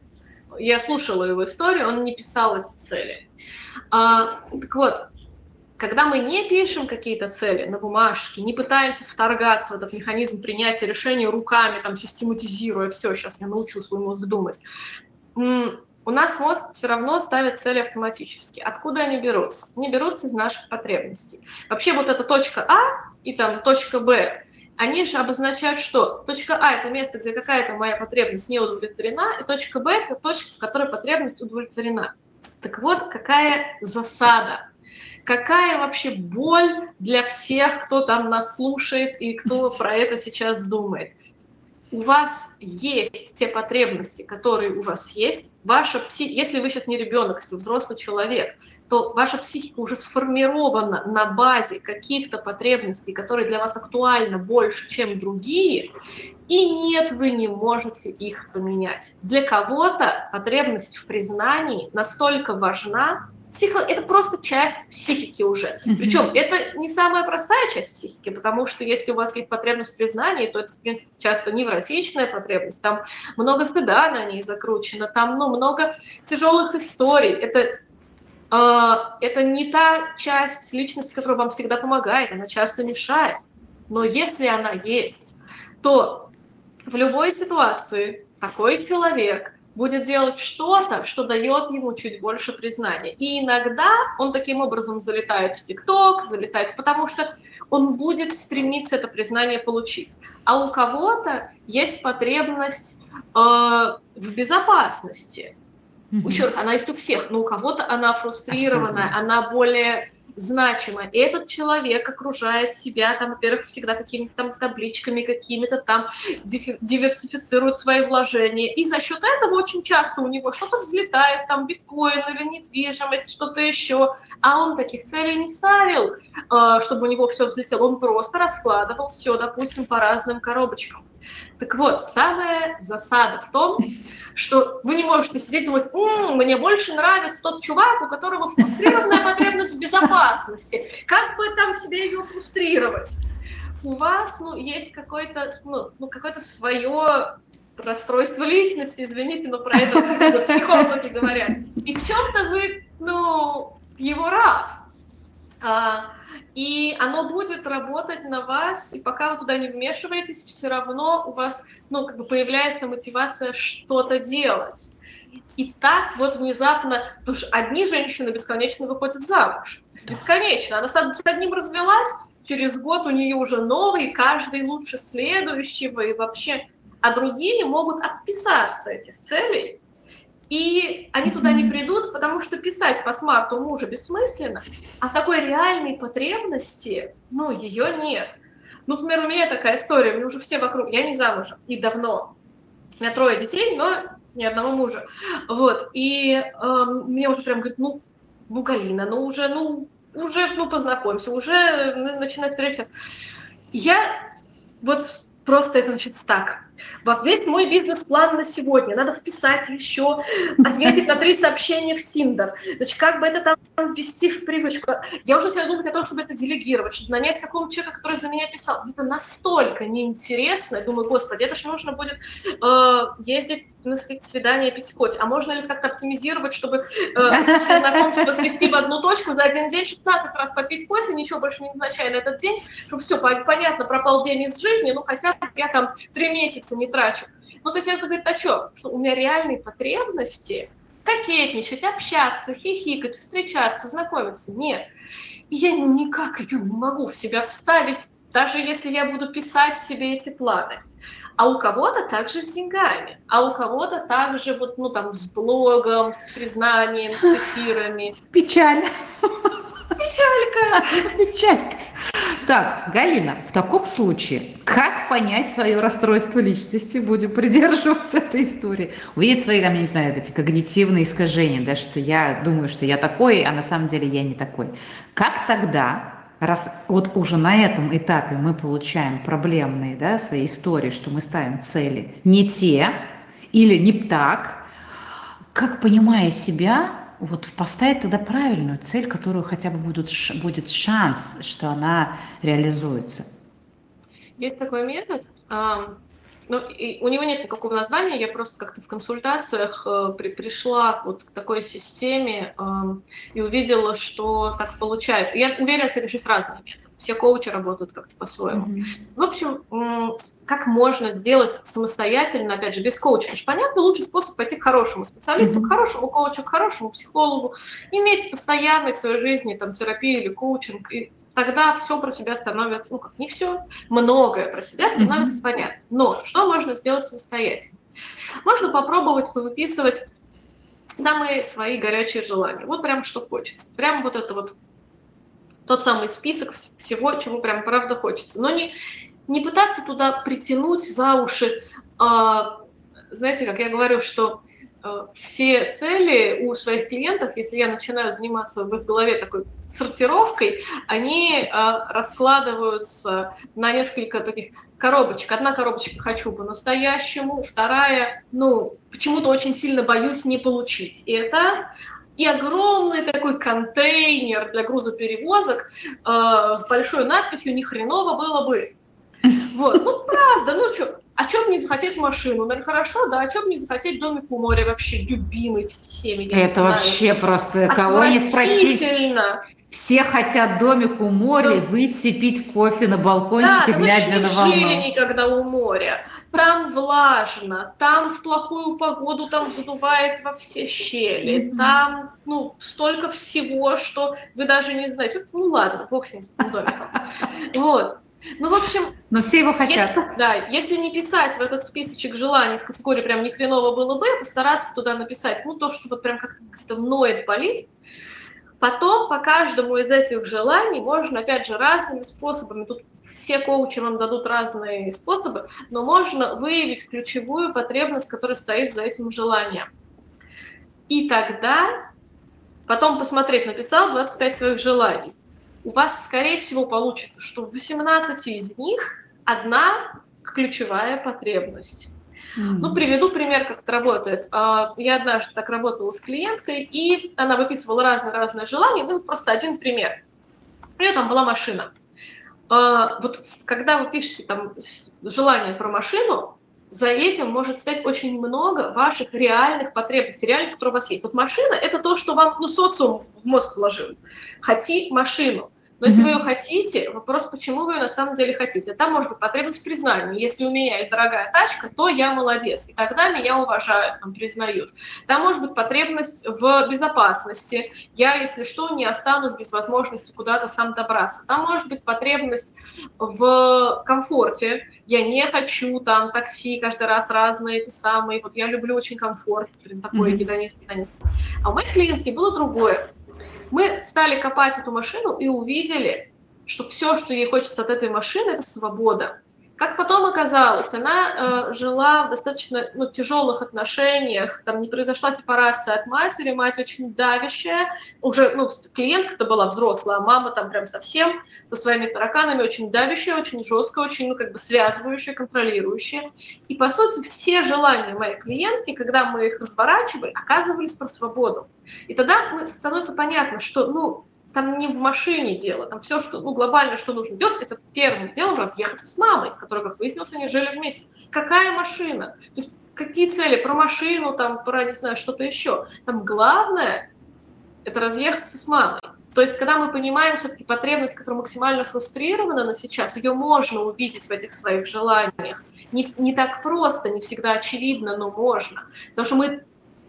я слушала его историю, он не писал эти цели. А, так вот, когда мы не пишем какие-то цели на бумажке, не пытаемся вторгаться в этот механизм принятия решений руками, там, систематизируя все, сейчас я научу свой мозг думать, у нас мозг все равно ставит цели автоматически. Откуда они берутся? Они берутся из наших потребностей. Вообще вот эта точка А и там точка Б они же обозначают что? Точка А – это место, где какая-то моя потребность не удовлетворена, и точка Б – это точка, в которой потребность удовлетворена. Так вот, какая засада, какая вообще боль для всех, кто там нас слушает и кто про это сейчас думает. У вас есть те потребности, которые у вас есть, ваша пси... если вы сейчас не ребенок, если вы взрослый человек, то ваша психика уже сформирована на базе каких-то потребностей, которые для вас актуальны больше, чем другие, и нет, вы не можете их поменять. Для кого-то потребность в признании настолько важна, психо... это просто часть психики уже. Причем это не самая простая часть психики, потому что если у вас есть потребность в признании, то это, в принципе, часто невротичная потребность, там много стыда на ней закручено, там ну, много тяжелых историй. Это это не та часть личности, которая вам всегда помогает, она часто мешает. Но если она есть, то в любой ситуации такой человек будет делать что-то, что дает ему чуть больше признания. И иногда он таким образом залетает в ТикТок, залетает, потому что он будет стремиться это признание получить. А у кого-то есть потребность э, в безопасности. Mm-hmm. Еще раз, она есть у всех, но у кого-то она фрустрированная, она более значимо. И этот человек окружает себя, там, во-первых, всегда какими-то там табличками, какими-то там диверсифицирует свои вложения. И за счет этого очень часто у него что-то взлетает, там биткоин или недвижимость, что-то еще. А он таких целей не ставил, э, чтобы у него все взлетело. Он просто раскладывал все, допустим, по разным коробочкам. Так вот, самая засада в том, что вы не можете сидеть и думать, М, мне больше нравится тот чувак, у которого фрустрированная потребность в безопасности. Как бы там себе ее фрустрировать? У вас ну, есть какое-то ну, ну, какое свое расстройство личности, извините, но про это психологи говорят. И в чем-то вы, ну, его рад. А, и оно будет работать на вас, и пока вы туда не вмешиваетесь, все равно у вас ну, как бы появляется мотивация что-то делать. И так вот внезапно, потому что одни женщины бесконечно выходят замуж. Бесконечно. Она с одним развелась, через год у нее уже новый, каждый лучше следующего, и вообще... А другие могут отписаться этих целей, и они туда не придут, потому что писать по смарту мужа бессмысленно, а такой реальной потребности, ну, ее нет. Ну, например, у меня такая история, мне уже все вокруг, я не замужем, и давно. У меня трое детей, но ни одного мужа. Вот, и э, мне уже прям говорят, ну, ну, Галина, ну, уже, ну, уже, ну, познакомься, уже начинать встречаться. Я вот просто это значит так весь мой бизнес-план на сегодня. Надо вписать еще, ответить на три сообщения в Тиндер. Значит, как бы это там ввести в привычку. Я уже начала думать о том, чтобы это делегировать, чтобы нанять какого-то человека, который за меня писал. Это настолько неинтересно. Я думаю, господи, это же нужно будет э, ездить на свидание, пить кофе. А можно ли как-то оптимизировать, чтобы э, все знакомства свести в одну точку за один день, 16 раз попить кофе, ничего больше не назначая на этот день, чтобы все, понятно, пропал день из жизни, ну хотя бы я там три месяца не трачу. Ну, то есть это говорит о чем? Что у меня реальные потребности кокетничать, общаться, хихикать, встречаться, знакомиться. Нет. И я никак ее не могу в себя вставить, даже если я буду писать себе эти планы. А у кого-то также с деньгами, а у кого-то также вот, ну, там, с блогом, с признанием, с эфирами. Печаль. Печалька. Печалька. Так, Галина, в таком случае, как понять свое расстройство личности? Будем придерживаться этой истории. Увидеть свои, там, я не знаю, эти когнитивные искажения, да, что я думаю, что я такой, а на самом деле я не такой. Как тогда, раз вот уже на этом этапе мы получаем проблемные, да, свои истории, что мы ставим цели не те или не так, как, понимая себя, вот поставить тогда правильную цель, которую хотя бы будут, будет шанс, что она реализуется. Есть такой метод, ну, и у него нет никакого названия, я просто как-то в консультациях э, при, пришла вот к такой системе э, и увидела, что так получается. Я уверена, кстати, есть разные методы. Все коучи работают как-то по-своему. Mm-hmm. В общем, как можно сделать самостоятельно, опять же, без коуча. Понятно, лучший способ пойти к хорошему специалисту, mm-hmm. к хорошему коучу, к хорошему психологу, иметь постоянно в своей жизни там, терапию или коучинг, и тогда все про себя становится, ну как не все, многое про себя становится mm-hmm. понятно. Но что можно сделать самостоятельно? Можно попробовать повыписывать самые свои горячие желания. Вот прям что хочется. Прям вот это вот тот самый список всего, чего прям правда хочется. Но не, не пытаться туда притянуть за уши, а, знаете, как я говорю, что а, все цели у своих клиентов, если я начинаю заниматься в их голове такой сортировкой, они а, раскладываются на несколько таких коробочек. Одна коробочка хочу по-настоящему, вторая, ну, почему-то очень сильно боюсь не получить это, и огромный такой контейнер для грузоперевозок э, с большой надписью «Ни хреново было бы». Вот, ну правда, ну что, а что бы не захотеть машину? Наверное, хорошо, да, а что бы не захотеть домик у моря вообще любимый всеми? Это вообще просто кого не спросить. Все хотят домик у моря, да. выйти пить кофе на балкончике, да, глядя на волну. жили никогда у моря. Там влажно, там в плохую погоду там задувает во все щели, mm-hmm. там ну столько всего, что вы даже не знаете. Ну ладно, бог с ним, с этим домиком. Вот. Ну, в общем... Но все его хотят. Если, да, если не писать в этот списочек желаний с категории прям не хреново было бы, постараться туда написать, ну, то, что вот прям как-то ноет, болит, Потом по каждому из этих желаний можно, опять же, разными способами, тут все коучи вам дадут разные способы, но можно выявить ключевую потребность, которая стоит за этим желанием. И тогда потом посмотреть, написал 25 своих желаний. У вас, скорее всего, получится, что в 18 из них одна ключевая потребность. Ну, приведу пример, как это работает. А, я однажды так работала с клиенткой, и она выписывала разные-разные желания. Ну, просто один пример. У нее там была машина. А, вот когда вы пишете там желание про машину, за этим может стоять очень много ваших реальных потребностей, реальных, которые у вас есть. Вот машина – это то, что вам ну, социум в мозг вложил. Хоти машину. Но если вы ее хотите, вопрос, почему вы ее на самом деле хотите. Там может быть потребность в признании. Если у меня есть дорогая тачка, то я молодец. И тогда меня уважают, там, признают. Там может быть потребность в безопасности. Я, если что, не останусь без возможности куда-то сам добраться. Там может быть потребность в комфорте. Я не хочу там такси каждый раз разные эти самые. Вот я люблю очень комфорт. Блин, такой гедонист, гедонист. А у моей клиентки было другое мы стали копать эту машину и увидели, что все, что ей хочется от этой машины, это свобода. Как потом оказалось, она э, жила в достаточно ну, тяжелых отношениях, там не произошла сепарация от матери, мать очень давящая, уже ну, клиентка-то была взрослая, а мама там прям совсем со своими тараканами очень давящая, очень жесткая, очень ну, как бы связывающая, контролирующая. И по сути все желания моей клиентки, когда мы их разворачивали, оказывались про свободу. И тогда становится понятно, что ну, там не в машине дело, там все, что, ну, глобально, что нужно делать, это первым делом разъехаться с мамой, с которой, как выяснилось, они жили вместе. Какая машина? То есть какие цели? Про машину, там, про, не знаю, что-то еще. Там главное – это разъехаться с мамой. То есть, когда мы понимаем все-таки потребность, которая максимально фрустрирована на сейчас, ее можно увидеть в этих своих желаниях. Не, не так просто, не всегда очевидно, но можно. Потому что мы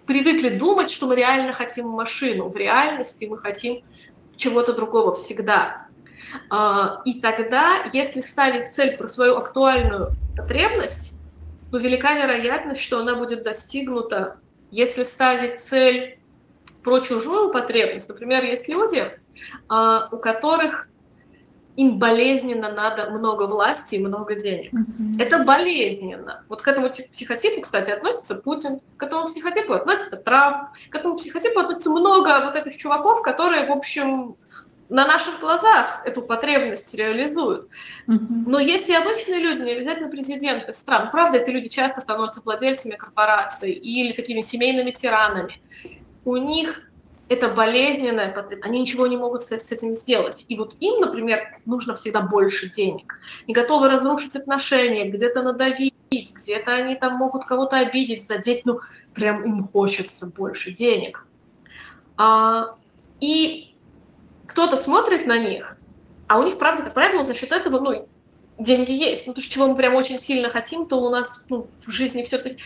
привыкли думать, что мы реально хотим машину. В реальности мы хотим чего-то другого всегда. А, и тогда, если ставить цель про свою актуальную потребность, то велика вероятность, что она будет достигнута. Если ставить цель про чужую потребность, например, есть люди, а, у которых им болезненно надо много власти и много денег. Mm-hmm. Это болезненно. Вот к этому психотипу, кстати, относится Путин, к этому психотипу относится Трамп, к этому психотипу относится много вот этих чуваков, которые, в общем, на наших глазах эту потребность реализуют. Mm-hmm. Но есть и обычные люди, не обязательно президенты стран. Правда, эти люди часто становятся владельцами корпораций или такими семейными тиранами. У них это болезненная потребность, они ничего не могут с, с этим сделать. И вот им, например, нужно всегда больше денег. Не готовы разрушить отношения, где-то надавить, где-то они там могут кого-то обидеть, задеть, ну, прям им хочется больше денег. А, и кто-то смотрит на них, а у них, правда, как правило, за счет этого, ну, деньги есть. Ну, то, чего мы прям очень сильно хотим, то у нас ну, в жизни все-таки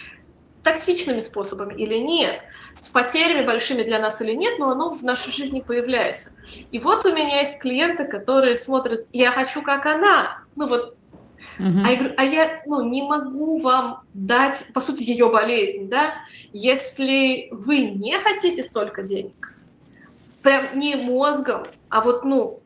токсичными способами или нет, с потерями большими для нас или нет, но оно в нашей жизни появляется. И вот у меня есть клиенты, которые смотрят, я хочу как она, ну вот, uh-huh. а я говорю, а я ну, не могу вам дать, по сути, ее болезнь, да, если вы не хотите столько денег, прям не мозгом, а вот, ну,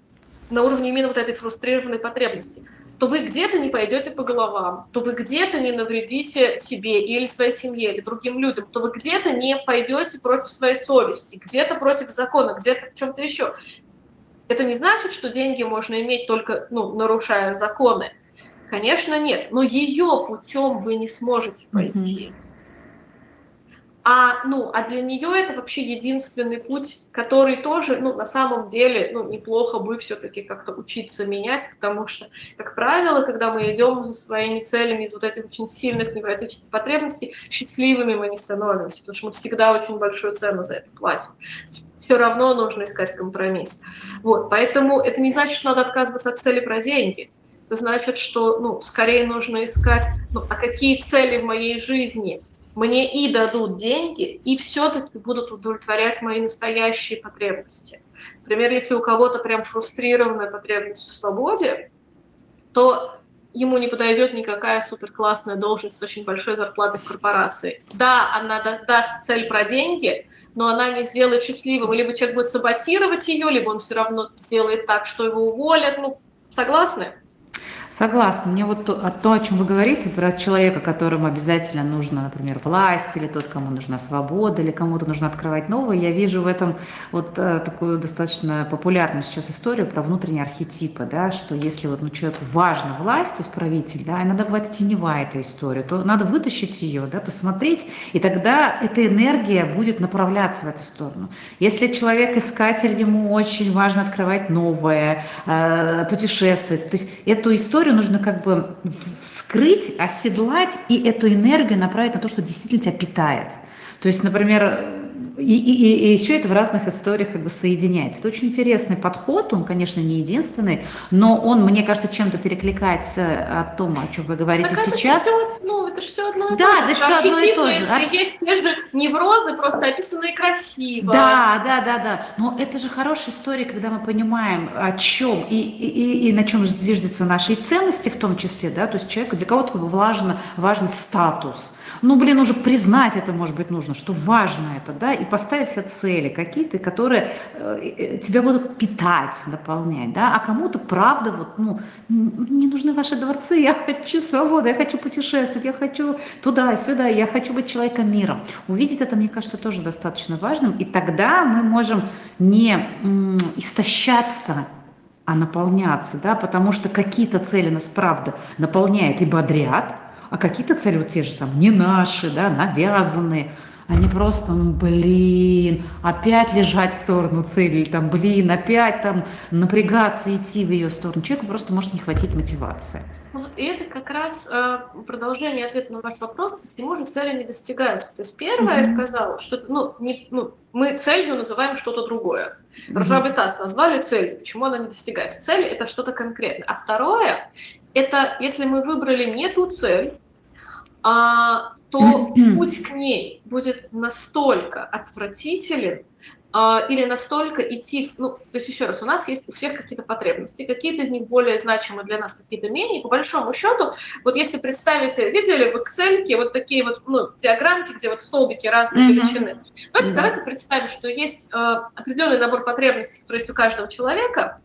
на уровне именно вот этой фрустрированной потребности – то вы где-то не пойдете по головам, то вы где-то не навредите себе или своей семье, или другим людям, то вы где-то не пойдете против своей совести, где-то против закона, где-то в чем-то еще. Это не значит, что деньги можно иметь только ну, нарушая законы. Конечно, нет. Но ее путем вы не сможете пойти. А, ну, а для нее это вообще единственный путь, который тоже, ну, на самом деле, ну, неплохо бы все-таки как-то учиться менять, потому что, как правило, когда мы идем за своими целями из вот этих очень сильных невротических потребностей, счастливыми мы не становимся, потому что мы всегда очень большую цену за это платим. Все равно нужно искать компромисс. Вот, поэтому это не значит, что надо отказываться от цели про деньги. Это значит, что, ну, скорее нужно искать, ну, а какие цели в моей жизни – мне и дадут деньги, и все-таки будут удовлетворять мои настоящие потребности. Например, если у кого-то прям фрустрированная потребность в свободе, то ему не подойдет никакая суперклассная должность с очень большой зарплатой в корпорации. Да, она даст цель про деньги, но она не сделает счастливым. Либо человек будет саботировать ее, либо он все равно сделает так, что его уволят. Ну, согласны? Согласна. Мне вот то, то, о чем вы говорите, про человека, которому обязательно нужно, например, власть, или тот, кому нужна свобода, или кому-то нужно открывать новое, я вижу в этом вот э, такую достаточно популярную сейчас историю про внутренние архетипы, да, что если вот ну, человеку важна власть, то есть правитель, да, иногда бывает теневая эта история, то надо вытащить ее, да, посмотреть, и тогда эта энергия будет направляться в эту сторону. Если человек искатель, ему очень важно открывать новое, э, путешествовать, то есть эту историю историю нужно как бы вскрыть, оседлать и эту энергию направить на то, что действительно тебя питает. То есть, например, и, и, и еще это в разных историях как бы соединяется. Это очень интересный подход, он, конечно, не единственный, но он, мне кажется, чем-то перекликается о том, о чем вы говорите так сейчас. Это все, ну, это же все одно и да, то же. Да, это все одно и то же. Это есть те же неврозы, просто описанные красиво. Да, да, да, да. Но это же хорошая история, когда мы понимаем, о чем и, и, и на чем зиждется наши ценности в том числе, да, то есть человеку, для кого-то важен, важен статус, ну, блин, уже признать это, может быть, нужно, что важно это, да, и поставить себе цели какие-то, которые э, тебя будут питать, наполнять, да, а кому-то, правда, вот, ну, не нужны ваши дворцы, я хочу свободы, я хочу путешествовать, я хочу туда, сюда, я хочу быть человеком мира. Увидеть это, мне кажется, тоже достаточно важным, и тогда мы можем не истощаться а наполняться, да, потому что какие-то цели нас, правда, наполняют и бодрят, а какие-то цели вот те же самые, не наши, да, навязанные, они просто, ну, блин, опять лежать в сторону цели, или там, блин, опять там напрягаться, идти в ее сторону. Человеку просто может не хватить мотивации. Ну, и это как раз э, продолжение ответа на ваш вопрос, почему же цели не достигаются. То есть первое mm-hmm. я сказала, что ну, не, ну, мы целью называем что-то другое. Mm-hmm. ТАСС назвали целью, почему она не достигается. Цель – это что-то конкретное. А второе – это если мы выбрали не ту цель, а, то путь к ней будет настолько отвратителен, а, или настолько идти, ну, то есть еще раз, у нас есть у всех какие-то потребности, какие-то из них более значимы для нас, какие-то менее. По большому счету, вот если представить, видели в Excel вот такие вот ну, диаграммки, где вот столбики разной mm-hmm. величины, вот да. давайте представим, что есть э, определенный набор потребностей, который есть у каждого человека,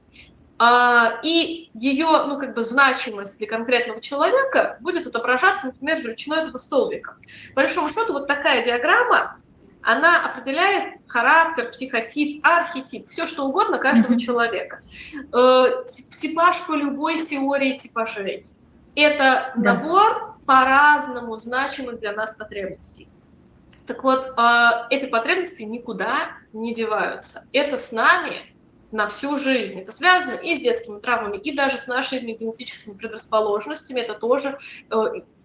и ее, ну, как бы значимость для конкретного человека будет отображаться, например, величиной этого столбика. По большому счету, вот такая диаграмма, она определяет характер, психотип, архетип, все что угодно каждого mm-hmm. человека. Э, типаж по любой теории типажей. Это да. набор по-разному значимых для нас потребностей. Так вот, э, эти потребности никуда не деваются. Это с нами на всю жизнь. Это связано и с детскими травмами, и даже с нашими генетическими предрасположенностями. Это тоже э,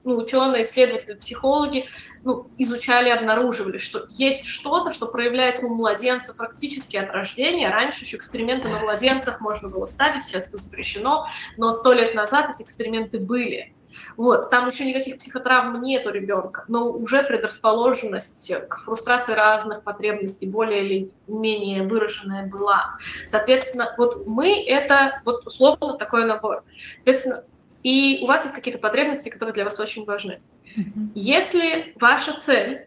ну, ученые, исследователи, психологи ну, изучали, обнаруживали, что есть что-то, что проявляется у младенца практически от рождения. Раньше еще эксперименты на младенцах можно было ставить, сейчас это запрещено, но сто лет назад эти эксперименты были. Вот, там еще никаких психотравм нет у ребенка, но уже предрасположенность к фрустрации разных потребностей более или менее выраженная была. Соответственно, вот мы это вот условно такой набор. Соответственно, и у вас есть какие-то потребности, которые для вас очень важны. Если ваша цель,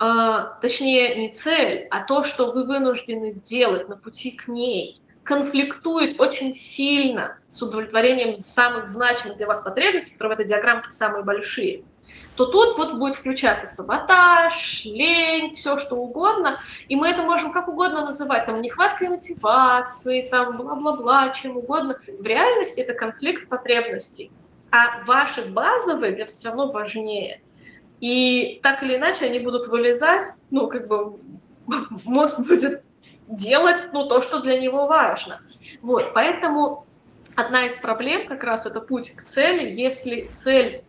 э, точнее не цель, а то, что вы вынуждены делать на пути к ней, конфликтует очень сильно с удовлетворением самых значимых для вас потребностей, которые в этой диаграмме самые большие, то тут вот будет включаться саботаж, лень, все что угодно, и мы это можем как угодно называть, там, нехваткой мотивации, там, бла-бла-бла, чем угодно. В реальности это конфликт потребностей. А ваши базовые для все равно важнее. И так или иначе они будут вылезать, ну, как бы мозг будет делать ну, то, что для него важно. Вот, поэтому одна из проблем как раз это путь к цели. Если цель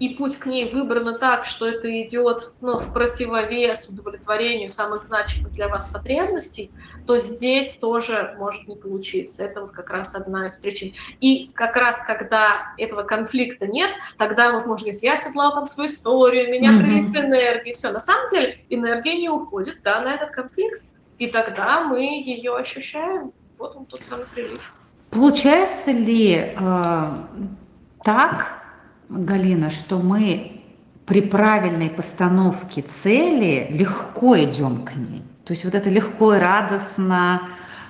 и путь к ней выбрано так, что это идет ну, в противовес удовлетворению самых значимых для вас потребностей, то здесь тоже может не получиться. Это вот как раз одна из причин. И как раз когда этого конфликта нет, тогда вот можно говорить, я оседлал там свою историю, меня mm-hmm. прилив энергии, все. На самом деле энергия не уходит да, на этот конфликт, и тогда мы ее ощущаем. Вот он тот самый прилив. Получается ли э, так, Галина, что мы при правильной постановке цели легко идем к ней. То есть вот это легко и радостно,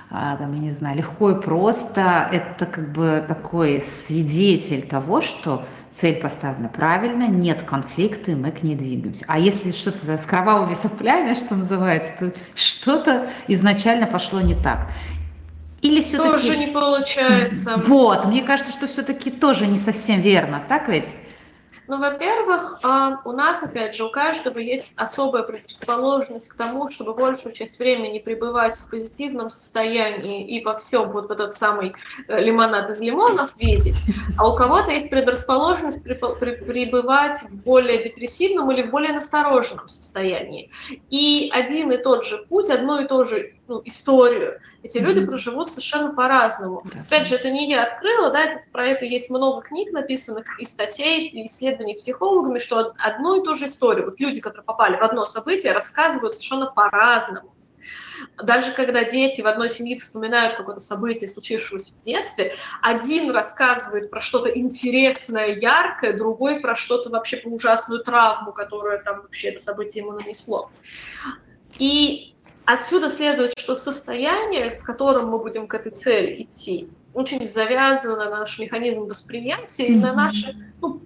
а, там, я не знаю, легко и просто, это как бы такой свидетель того, что цель поставлена правильно, нет конфликта, и мы к ней двигаемся. А если что-то с кровавыми соплями, что называется, то что-то изначально пошло не так. Или все-таки... Тоже не получается. Вот, мне кажется, что все-таки тоже не совсем верно, так ведь? Ну, во-первых, у нас, опять же, у каждого есть особая предрасположенность к тому, чтобы большую часть времени пребывать в позитивном состоянии и во всем вот этот самый э, лимонад из лимонов видеть, а у кого-то есть предрасположенность пребывать в более депрессивном или в более настороженном состоянии. И один и тот же путь, одно и то же ну, историю. Эти mm-hmm. люди проживут совершенно по-разному. Yes. Опять же, это не я открыла, да, это, про это есть много книг написанных, и статей, и исследований психологами, что одну и ту же историю, вот люди, которые попали в одно событие, рассказывают совершенно по-разному. Даже когда дети в одной семье вспоминают какое-то событие, случившееся в детстве, один рассказывает про что-то интересное, яркое, другой про что-то вообще про ужасную травму, которую там вообще это событие ему нанесло. И Отсюда следует, что состояние, в котором мы будем к этой цели идти, очень завязано на наш механизм восприятия и на наши, ну,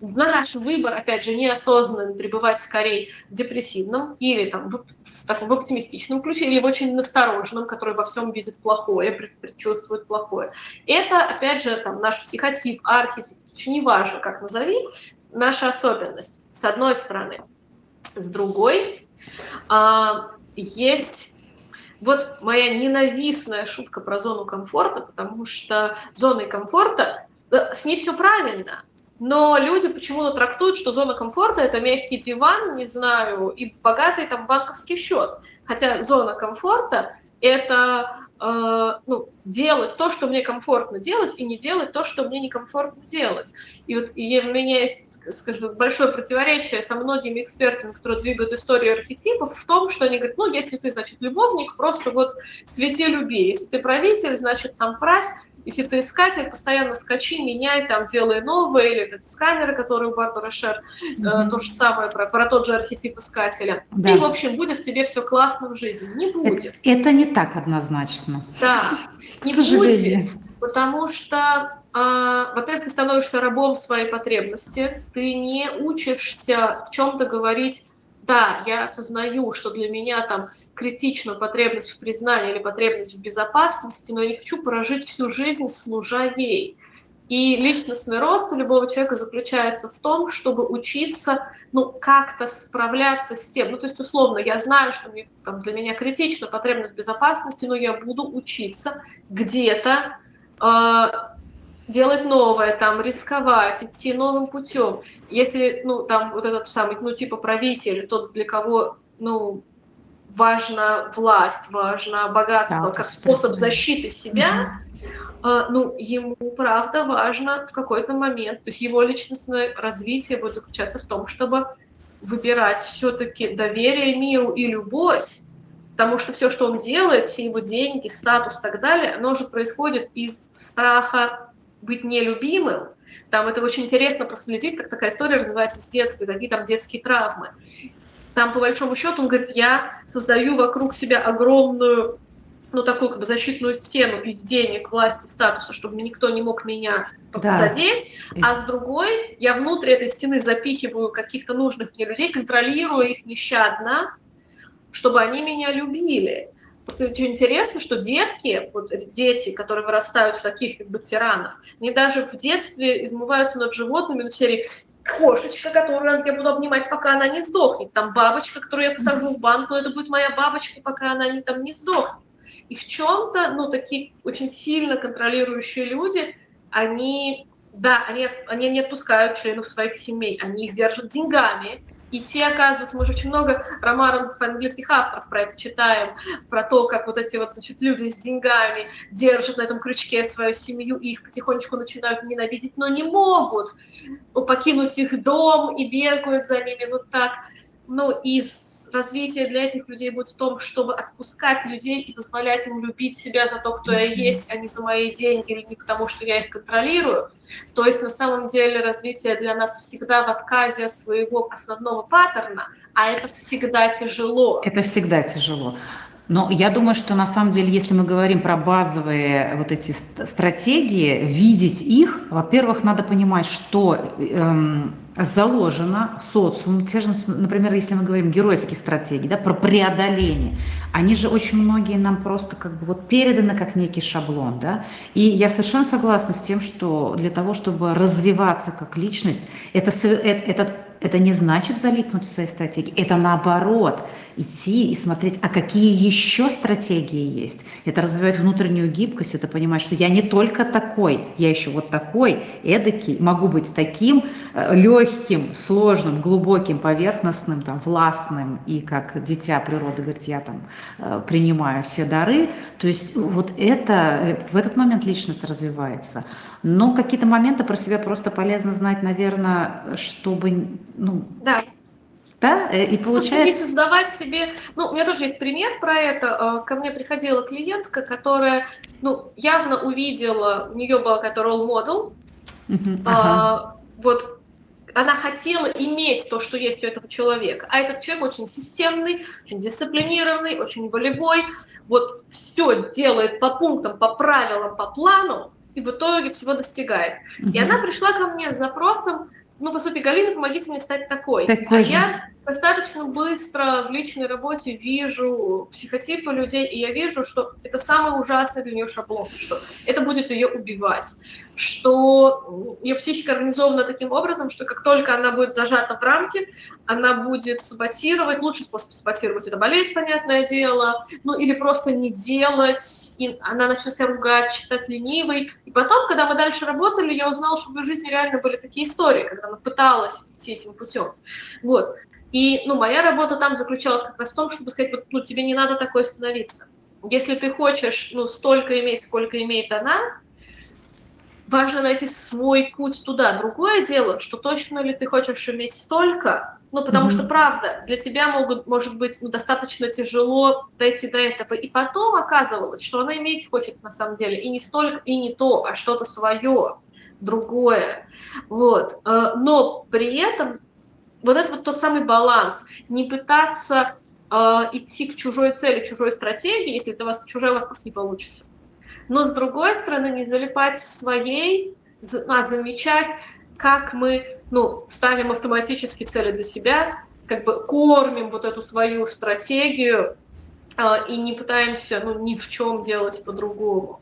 на наш выбор, опять же, неосознанно пребывать скорее в депрессивном или там, в, в, таком, в оптимистичном ключе, или в очень настороженном, который во всем видит плохое, предчувствует плохое. Это, опять же, там, наш психотип, архетип, не важно, как назови, наша особенность, с одной стороны. С другой, а, есть вот моя ненавистная шутка про зону комфорта, потому что зоной комфорта, с ней все правильно, но люди почему-то трактуют, что зона комфорта – это мягкий диван, не знаю, и богатый там банковский счет. Хотя зона комфорта – это э, ну, делать то, что мне комфортно делать, и не делать то, что мне некомфортно делать. И вот и у меня есть, скажем, большое противоречие со многими экспертами, которые двигают историю архетипов, в том, что они говорят, ну, если ты, значит, любовник, просто вот свети люби. Если ты правитель, значит, там правь, если ты искатель, постоянно скачи, меняй, там, делай новое, или этот сканеры, которые у Барбары Шер, mm-hmm. э, то же самое, про, про тот же архетип искателя. Да. И, в общем, будет тебе все классно в жизни. Не будет. Это, это не так однозначно. Да, не будет, потому что а, во-первых, ты становишься рабом своей потребности, ты не учишься в чем-то говорить да, я осознаю, что для меня там критична потребность в признании или потребность в безопасности, но я не хочу прожить всю жизнь, служа ей. И личностный рост у любого человека заключается в том, чтобы учиться, ну, как-то справляться с тем. Ну, то есть, условно, я знаю, что мне, там, для меня критична потребность безопасности, но я буду учиться где-то э, делать новое, там, рисковать, идти новым путем. Если, ну, там, вот этот самый, ну, типа правитель, тот, для кого, ну, важна власть, важно богатство, как способ защиты себя, mm-hmm. ну, ему, правда, важно в какой-то момент, то есть его личностное развитие будет заключаться в том, чтобы выбирать все-таки доверие миру и любовь, потому что все, что он делает, все его деньги, статус и так далее, оно же происходит из страха быть нелюбимым, там это очень интересно проследить, как такая история развивается с детства, какие там детские травмы. Там, по большому счету, он говорит, я создаю вокруг себя огромную, ну, такую как бы защитную стену из денег, власти, статуса, чтобы никто не мог меня да. задеть, а с другой я внутрь этой стены запихиваю каких-то нужных мне людей, контролирую их нещадно, чтобы они меня любили. Очень интересно, что детки, вот дети, которые вырастают в таких как бы тиранах, они даже в детстве измываются над животными, ну, в серии кошечка, которую я буду обнимать, пока она не сдохнет. Там бабочка, которую я посажу в банку, это будет моя бабочка, пока она не, там не сдохнет. И в чем-то, ну, такие очень сильно контролирующие люди, они, да, они, они не отпускают членов своих семей, они их держат деньгами, и те, оказывается, мы же очень много романов английских авторов про это читаем, про то, как вот эти вот, значит, люди с деньгами держат на этом крючке свою семью, и их потихонечку начинают ненавидеть, но не могут покинуть их дом и бегают за ними вот так. Ну, из развитие для этих людей будет в том, чтобы отпускать людей и позволять им любить себя за то, кто я есть, а не за мои деньги или не потому, что я их контролирую. То есть на самом деле развитие для нас всегда в отказе от своего основного паттерна, а это всегда тяжело. Это всегда тяжело. Но я думаю, что на самом деле, если мы говорим про базовые вот эти стратегии, видеть их, во-первых, надо понимать, что эм, заложено социум, те же, например, если мы говорим геройские стратегии, да, про преодоление, они же очень многие нам просто как бы вот переданы как некий шаблон, да, и я совершенно согласна с тем, что для того, чтобы развиваться как личность, это, это, это это не значит залипнуть в своей стратегии, это наоборот, идти и смотреть, а какие еще стратегии есть. Это развивать внутреннюю гибкость, это понимать, что я не только такой, я еще вот такой, эдакий, могу быть таким э, легким, сложным, глубоким, поверхностным, там, властным, и как дитя природы говорит, я там э, принимаю все дары. То есть вот это, э, в этот момент личность развивается. Но какие-то моменты про себя просто полезно знать, наверное, чтобы ну, да. Да, э, и получается... Не создавать себе... Ну, у меня тоже есть пример про это. Э, ко мне приходила клиентка, которая, ну, явно увидела, у нее был какой-то role model, uh-huh. а, вот она хотела иметь то, что есть у этого человека. А этот человек очень системный, очень дисциплинированный, очень волевой. Вот все делает по пунктам, по правилам, по плану, и в итоге всего достигает. Uh-huh. И она пришла ко мне с запросом, ну, по сути, Галина, помогите мне стать такой. такой а же. я достаточно быстро в личной работе вижу психотипы людей, и я вижу, что это самый ужасный для нее шаблон, что это будет ее убивать, что ее психика организована таким образом, что как только она будет зажата в рамки, она будет саботировать, лучший способ саботировать – это болеть, понятное дело, ну или просто не делать, и она начнет себя ругать, считать ленивой. И потом, когда мы дальше работали, я узнала, что в ее жизни реально были такие истории, когда она пыталась идти этим путем. Вот. И ну, моя работа там заключалась как раз в том, чтобы сказать, вот, ну, тебе не надо такой становиться. Если ты хочешь ну, столько иметь, сколько имеет она, важно найти свой путь туда. Другое дело, что точно ли ты хочешь иметь столько, ну, потому mm-hmm. что, правда, для тебя могут, может быть ну, достаточно тяжело дойти до этого. И потом оказывалось, что она иметь хочет на самом деле и не столько, и не то, а что-то свое, другое. Вот. Э, но при этом вот это вот тот самый баланс, не пытаться э, идти к чужой цели, чужой стратегии, если это у вас чужая у вас просто не получится. Но с другой стороны, не залипать в своей, а замечать, как мы ну, ставим автоматически цели для себя, как бы кормим вот эту свою стратегию э, и не пытаемся ну, ни в чем делать по-другому.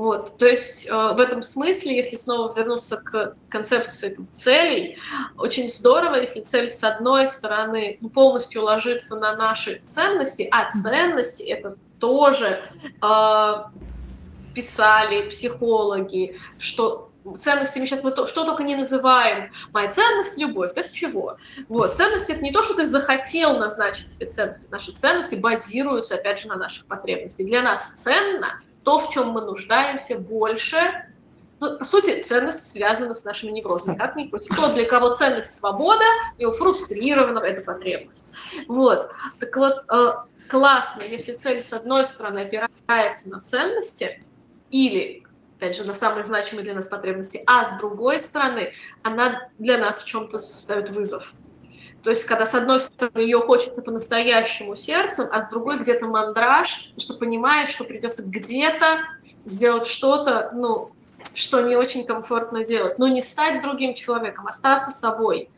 Вот, то есть э, в этом смысле, если снова вернуться к концепции целей, очень здорово, если цель с одной стороны ну, полностью ложится на наши ценности, а ценности это тоже э, писали психологи, что ценностями сейчас мы то, что только не называем. Моя ценность – любовь. То есть чего? Вот. Ценность – это не то, что ты захотел назначить себе ценности. Наши ценности базируются, опять же, на наших потребностях. Для нас ценно – то, в чем мы нуждаемся больше, ну, по сути, ценность связана с нашими неврозами. Как ни крути. Кто для кого ценность свобода, его фрустрированного это потребность. Вот. Так вот, э, классно, если цель с одной стороны опирается на ценности или опять же, на самые значимые для нас потребности, а с другой стороны, она для нас в чем-то ставит вызов. То есть, когда с одной стороны ее хочется по-настоящему сердцем, а с другой где-то мандраж, что понимаешь, что придется где-то сделать что-то, ну, что не очень комфортно делать. Но не стать другим человеком, остаться собой.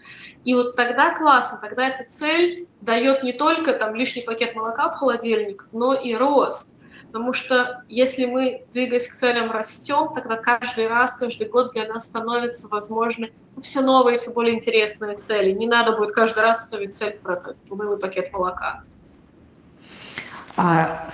И вот тогда классно, тогда эта цель дает не только там лишний пакет молока в холодильник, но и рост. Потому что если мы, двигаясь к целям, растем, тогда каждый раз, каждый год для нас становятся возможны все новые, все более интересные цели. Не надо будет каждый раз ставить цель про этот унылый пакет молока. А,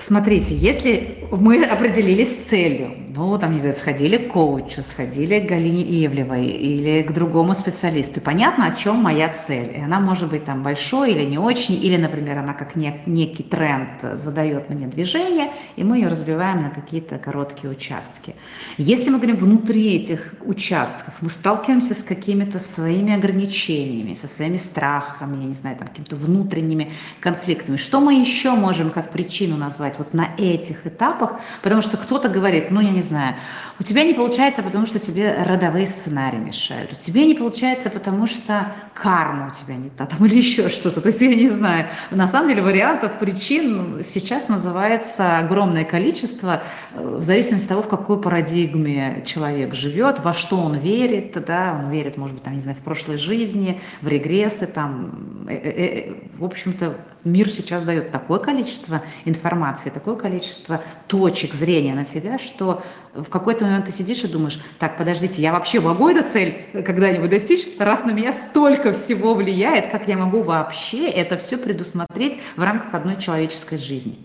Смотрите, если мы определились с целью, ну, там, не знаю, сходили к коучу, сходили к Галине Ивлевой или к другому специалисту, понятно, о чем моя цель. И она может быть там большой или не очень, или, например, она как нек- некий тренд задает мне движение, и мы ее разбиваем на какие-то короткие участки. Если мы говорим внутри этих участков, мы сталкиваемся с какими-то своими ограничениями, со своими страхами, я не знаю, там, какими-то внутренними конфликтами. Что мы еще можем как причину назвать? Назвать вот на этих этапах, потому что кто-то говорит, ну, я не знаю, у тебя не получается, потому что тебе родовые сценарии мешают, у тебя не получается, потому что карма у тебя не та, там, или еще что-то, то есть я не знаю. На самом деле вариантов, причин сейчас называется огромное количество, э, в зависимости от того, в какой парадигме человек живет, во что он верит, да, он верит, может быть, там, не знаю, в прошлой жизни, в регрессы, там, э, э, в общем-то, мир сейчас дает такое количество информации, такое количество точек зрения на тебя, что в какой-то момент ты сидишь и думаешь, так, подождите, я вообще могу эту цель когда-нибудь достичь, раз на меня столько всего влияет, как я могу вообще это все предусмотреть в рамках одной человеческой жизни?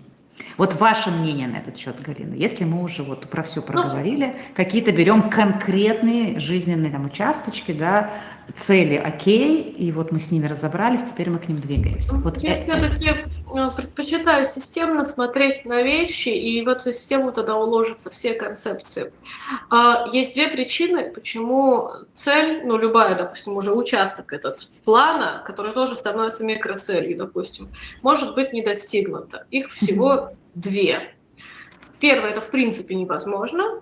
Вот ваше мнение на этот счет, Галина, если мы уже вот про все ну, проговорили, ну, какие-то берем конкретные жизненные там участочки, да, цели окей, и вот мы с ними разобрались, теперь мы к ним двигаемся. Вот Я все-таки э, предпочитаю системно смотреть на вещи, и в эту систему тогда уложатся все концепции. А, есть две причины, почему цель, ну любая, допустим, уже участок этот плана, который тоже становится микроцелью, допустим, может быть не достигнута. Их всего две. Первое, это в принципе невозможно.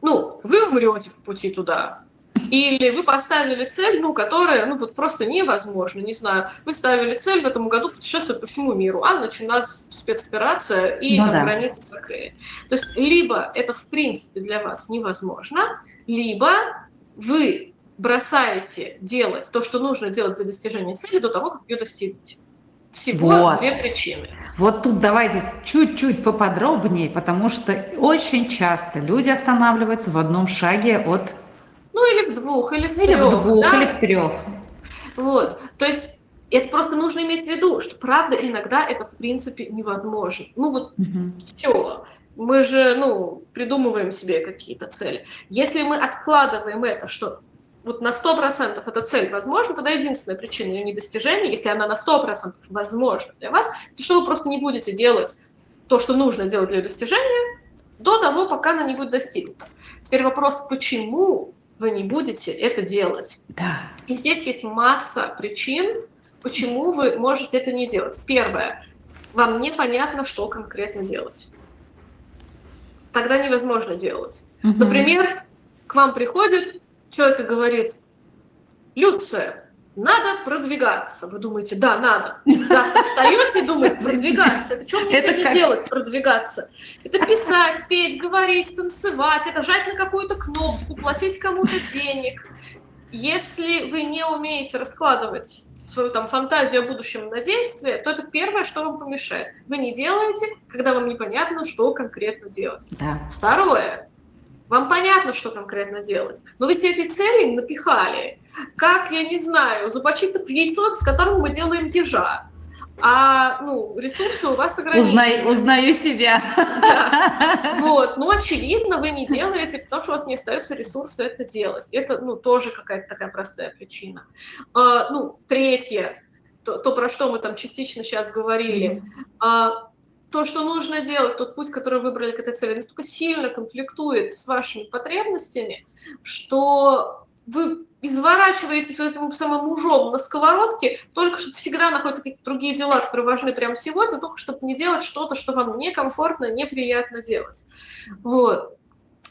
Ну, вы умрете по пути туда, или вы поставили цель, ну, которая, ну, вот просто невозможно, не знаю. Вы ставили цель в этом году путешествовать по всему миру, а началась спецоперация, и ну, там да. границы закрыли. То есть либо это, в принципе, для вас невозможно, либо вы бросаете делать то, что нужно делать для достижения цели до того, как ее достигнуть. Всего вот. две причины. Вот тут давайте чуть-чуть поподробнее, потому что очень часто люди останавливаются в одном шаге от ну, или в двух, или в трех. Или в двух, да? или в трех. Вот. То есть это просто нужно иметь в виду, что правда иногда это в принципе невозможно. Ну вот угу. все. Мы же, ну, придумываем себе какие-то цели. Если мы откладываем это, что вот на 100% эта цель возможна, тогда единственная причина ее недостижения, если она на 100% возможна для вас, то что вы просто не будете делать то, что нужно делать для ее достижения, до того, пока она не будет достигнута. Теперь вопрос, почему вы не будете это делать. Да. И здесь есть масса причин, почему вы можете это не делать. Первое. Вам непонятно, что конкретно делать. Тогда невозможно делать. Угу. Например, к вам приходит человек и говорит, Люция, надо продвигаться. Вы думаете, да, надо. Завтра встаете и думаете, продвигаться. Это что мне это как... делать, продвигаться? Это писать, петь, говорить, танцевать, это жать на какую-то кнопку, платить кому-то денег. Если вы не умеете раскладывать свою там фантазию о будущем на действие, то это первое, что вам помешает. Вы не делаете, когда вам непонятно, что конкретно делать. Да. Второе. Вам понятно, что конкретно делать, но вы себе эти цели напихали как, я не знаю, зубочисток яйцо, с которым мы делаем ежа. А ну, ресурсы у вас ограничены. Узнай, узнаю себя. Да. Вот. Но очевидно, вы не делаете, потому что у вас не остаются ресурсы это делать. Это ну, тоже какая-то такая простая причина. А, ну, третье, то, то, про что мы там частично сейчас говорили. А, то, что нужно делать, тот путь, который выбрали к этой цели, настолько сильно конфликтует с вашими потребностями, что вы изворачиваетесь вот этим самым ужом на сковородке, только что всегда находятся какие-то другие дела, которые важны прямо сегодня, только чтобы не делать что-то, что вам некомфортно, неприятно делать. Вот.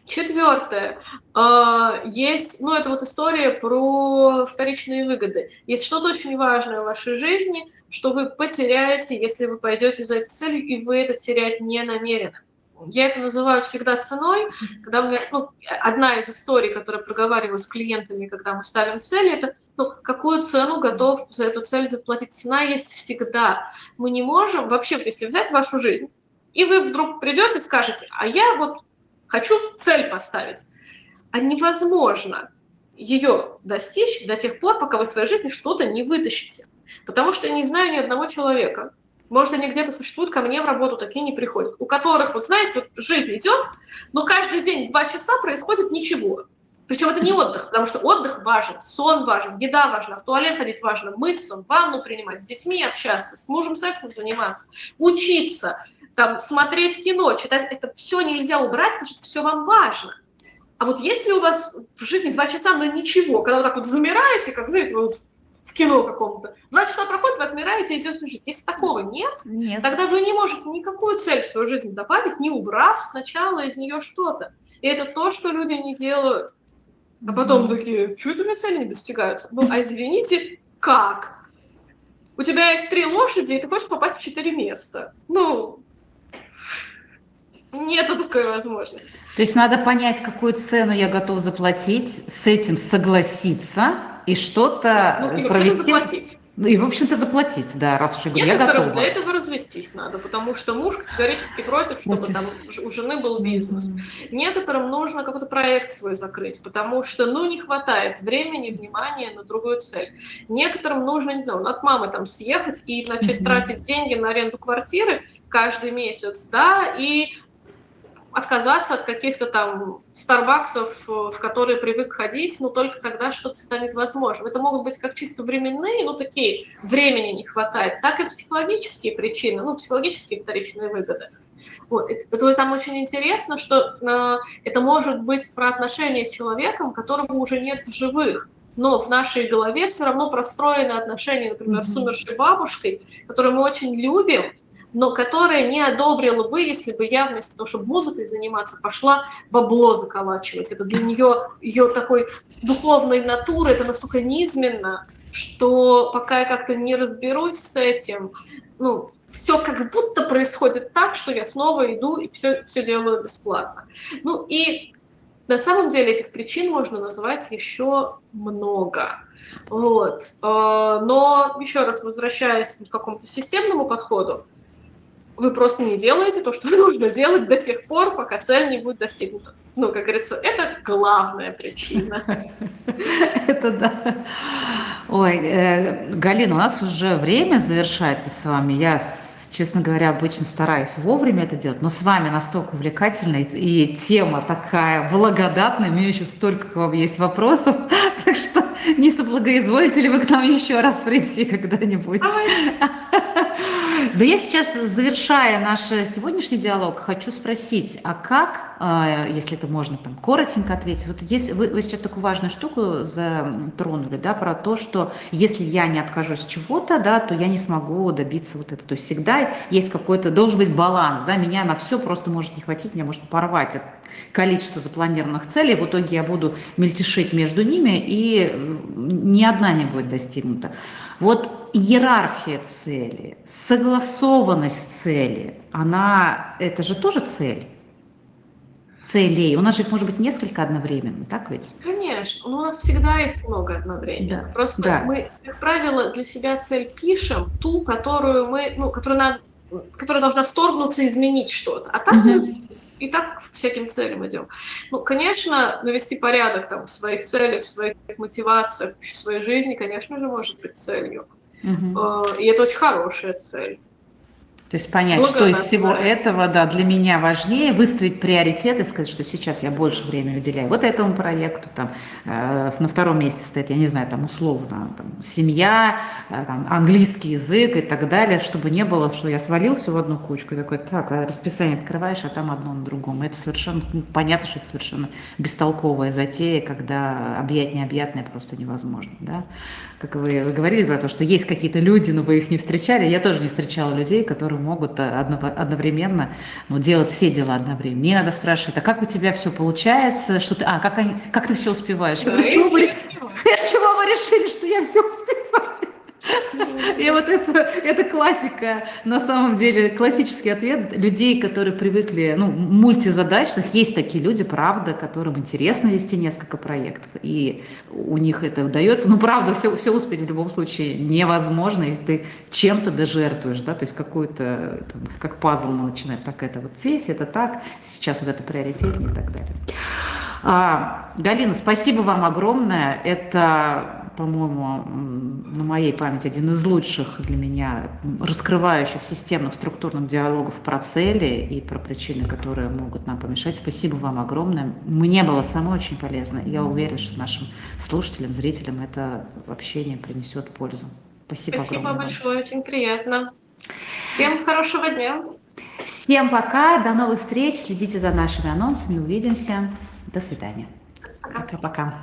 Четвертое. А, есть, ну, это вот история про вторичные выгоды. Есть что-то очень важное в вашей жизни, что вы потеряете, если вы пойдете за этой целью, и вы это терять не намерены. я это называю всегда ценой, когда мы, ну, одна из историй, которую проговариваю с клиентами, когда мы ставим цели, это ну, какую цену готов за эту цель заплатить. Цена есть всегда. Мы не можем, вообще, вот если взять вашу жизнь, и вы вдруг придете и скажете, а я вот хочу цель поставить, а невозможно ее достичь до тех пор, пока вы в своей жизни что-то не вытащите. Потому что я не знаю ни одного человека, может, они где-то существуют, ко мне в работу такие не приходят, у которых, вот знаете, вот жизнь идет, но каждый день два часа происходит ничего. Причем это не отдых, потому что отдых важен, сон важен, еда важна, в туалет ходить важно, мыться, ванну принимать, с детьми общаться, с мужем сексом заниматься, учиться, там, смотреть кино, читать. Это все нельзя убрать, потому что это все вам важно. А вот если у вас в жизни два часа, но ничего, когда вы так вот замираете, как, знаете, вот в кино каком-то, два часа проходит, вы отмираете и идете жить. Если такого нет, нет, тогда вы не можете никакую цель в свою жизнь добавить, не убрав сначала из нее что-то. И это то, что люди не делают. А потом mm-hmm. такие, что это у меня цели не достигаются? Ну, а извините, как? У тебя есть три лошади, и ты хочешь попасть в четыре места. Ну, Нету такой возможности. То есть надо понять, какую цену я готов заплатить, с этим согласиться и что-то ну, провести. Ну и, в общем-то, заплатить, да, раз уж я говорю, я готова. Для этого развестись надо, потому что муж категорически против, чтобы вот. там у жены был бизнес. Mm-hmm. Некоторым нужно какой-то проект свой закрыть, потому что, ну, не хватает времени, внимания на другую цель. Некоторым нужно, не знаю, от мамы там съехать и начать mm-hmm. тратить деньги на аренду квартиры каждый месяц, да, и отказаться от каких-то там старбаксов, э, в которые привык ходить, но только тогда что-то станет возможным. Это могут быть как чисто временные, ну такие, времени не хватает, так и психологические причины, ну психологические вторичные выгоды. Вот. Это, там очень интересно, что э, это может быть про отношения с человеком, которого уже нет в живых но в нашей голове все равно простроены отношения, например, mm-hmm. с умершей бабушкой, которую мы очень любим, но которая не одобрила бы, если бы я вместо того, чтобы музыкой заниматься, пошла бабло заколачивать. Это для нее, ее такой духовной натуры, это настолько низменно, что пока я как-то не разберусь с этим, ну, все как будто происходит так, что я снова иду и все, все делаю бесплатно. Ну и на самом деле этих причин можно назвать еще много. Вот. А, но еще раз возвращаясь к какому-то системному подходу, вы просто не делаете то, что нужно делать до тех пор, пока цель не будет достигнута. Ну, как говорится, это главная причина. Это да. Ой, э, Галина, у нас уже время завершается с вами. Я честно говоря, обычно стараюсь вовремя это делать, но с вами настолько увлекательно, и тема такая благодатная, у меня еще столько к вам есть вопросов, так что не соблагоизволите ли вы к нам еще раз прийти когда-нибудь? Да я сейчас, завершая наш сегодняшний диалог, хочу спросить, а как, а, если это можно там коротенько ответить, вот если вы, вы сейчас такую важную штуку затронули, да, про то, что если я не откажусь от чего-то, да, то я не смогу добиться вот этого. То есть всегда есть какой-то, должен быть баланс, да, меня на все просто может не хватить, меня может порвать от количества запланированных целей, в итоге я буду мельтешить между ними, и ни одна не будет достигнута. Вот иерархия цели, согласованность цели, она, это же тоже цель целей. У нас же их может быть несколько одновременно, так ведь? Конечно, но у нас всегда есть много одновременно. Да. Просто да. мы, как правило, для себя цель пишем ту, которую мы, ну, которую надо, которая должна вторгнуться и изменить что-то. А так угу. мы и так всяким целям идем. Ну, конечно, навести порядок там в своих целях, в своих мотивациях, в своей жизни, конечно же, может быть целью. Угу. И это очень хорошая цель. То есть понять, что из всего этого да, для меня важнее, выставить приоритеты, сказать, что сейчас я больше времени уделяю вот этому проекту, там, э, на втором месте стоит, я не знаю, там условно, там, семья, э, там, английский язык и так далее, чтобы не было, что я свалился в одну кучку и такой, так, а расписание открываешь, а там одно на другом. Это совершенно, ну, понятно, что это совершенно бестолковая затея, когда объять необъятное просто невозможно, да как вы, вы говорили про то, что есть какие-то люди, но вы их не встречали. Я тоже не встречала людей, которые могут э, одновременно ну, делать все дела одновременно. Мне надо спрашивать, а как у тебя все получается? Что ты, а, как, они, как ты все успеваешь? Я говорю, чего вы, чего вы решили, что я все успеваю? И вот это, это классика, на самом деле, классический ответ людей, которые привыкли, ну, мультизадачных. Есть такие люди, правда, которым интересно вести несколько проектов, и у них это удается. Ну, правда, все, все успеть в любом случае невозможно, если ты чем-то дожертвуешь, да, то есть какую-то, как пазл мы начинаем, так это вот здесь, это так, сейчас вот это приоритетнее и так далее. А, Галина, спасибо вам огромное. Это по-моему, на моей памяти один из лучших для меня раскрывающих системных структурных диалогов про цели и про причины, которые могут нам помешать. Спасибо вам огромное. Мне было самое очень полезно. Я уверена, что нашим слушателям, зрителям это общение принесет пользу. Спасибо, Спасибо огромное. большое, очень приятно. Всем хорошего дня. Всем пока, до новых встреч. Следите за нашими анонсами. Увидимся. До свидания. Пока-пока.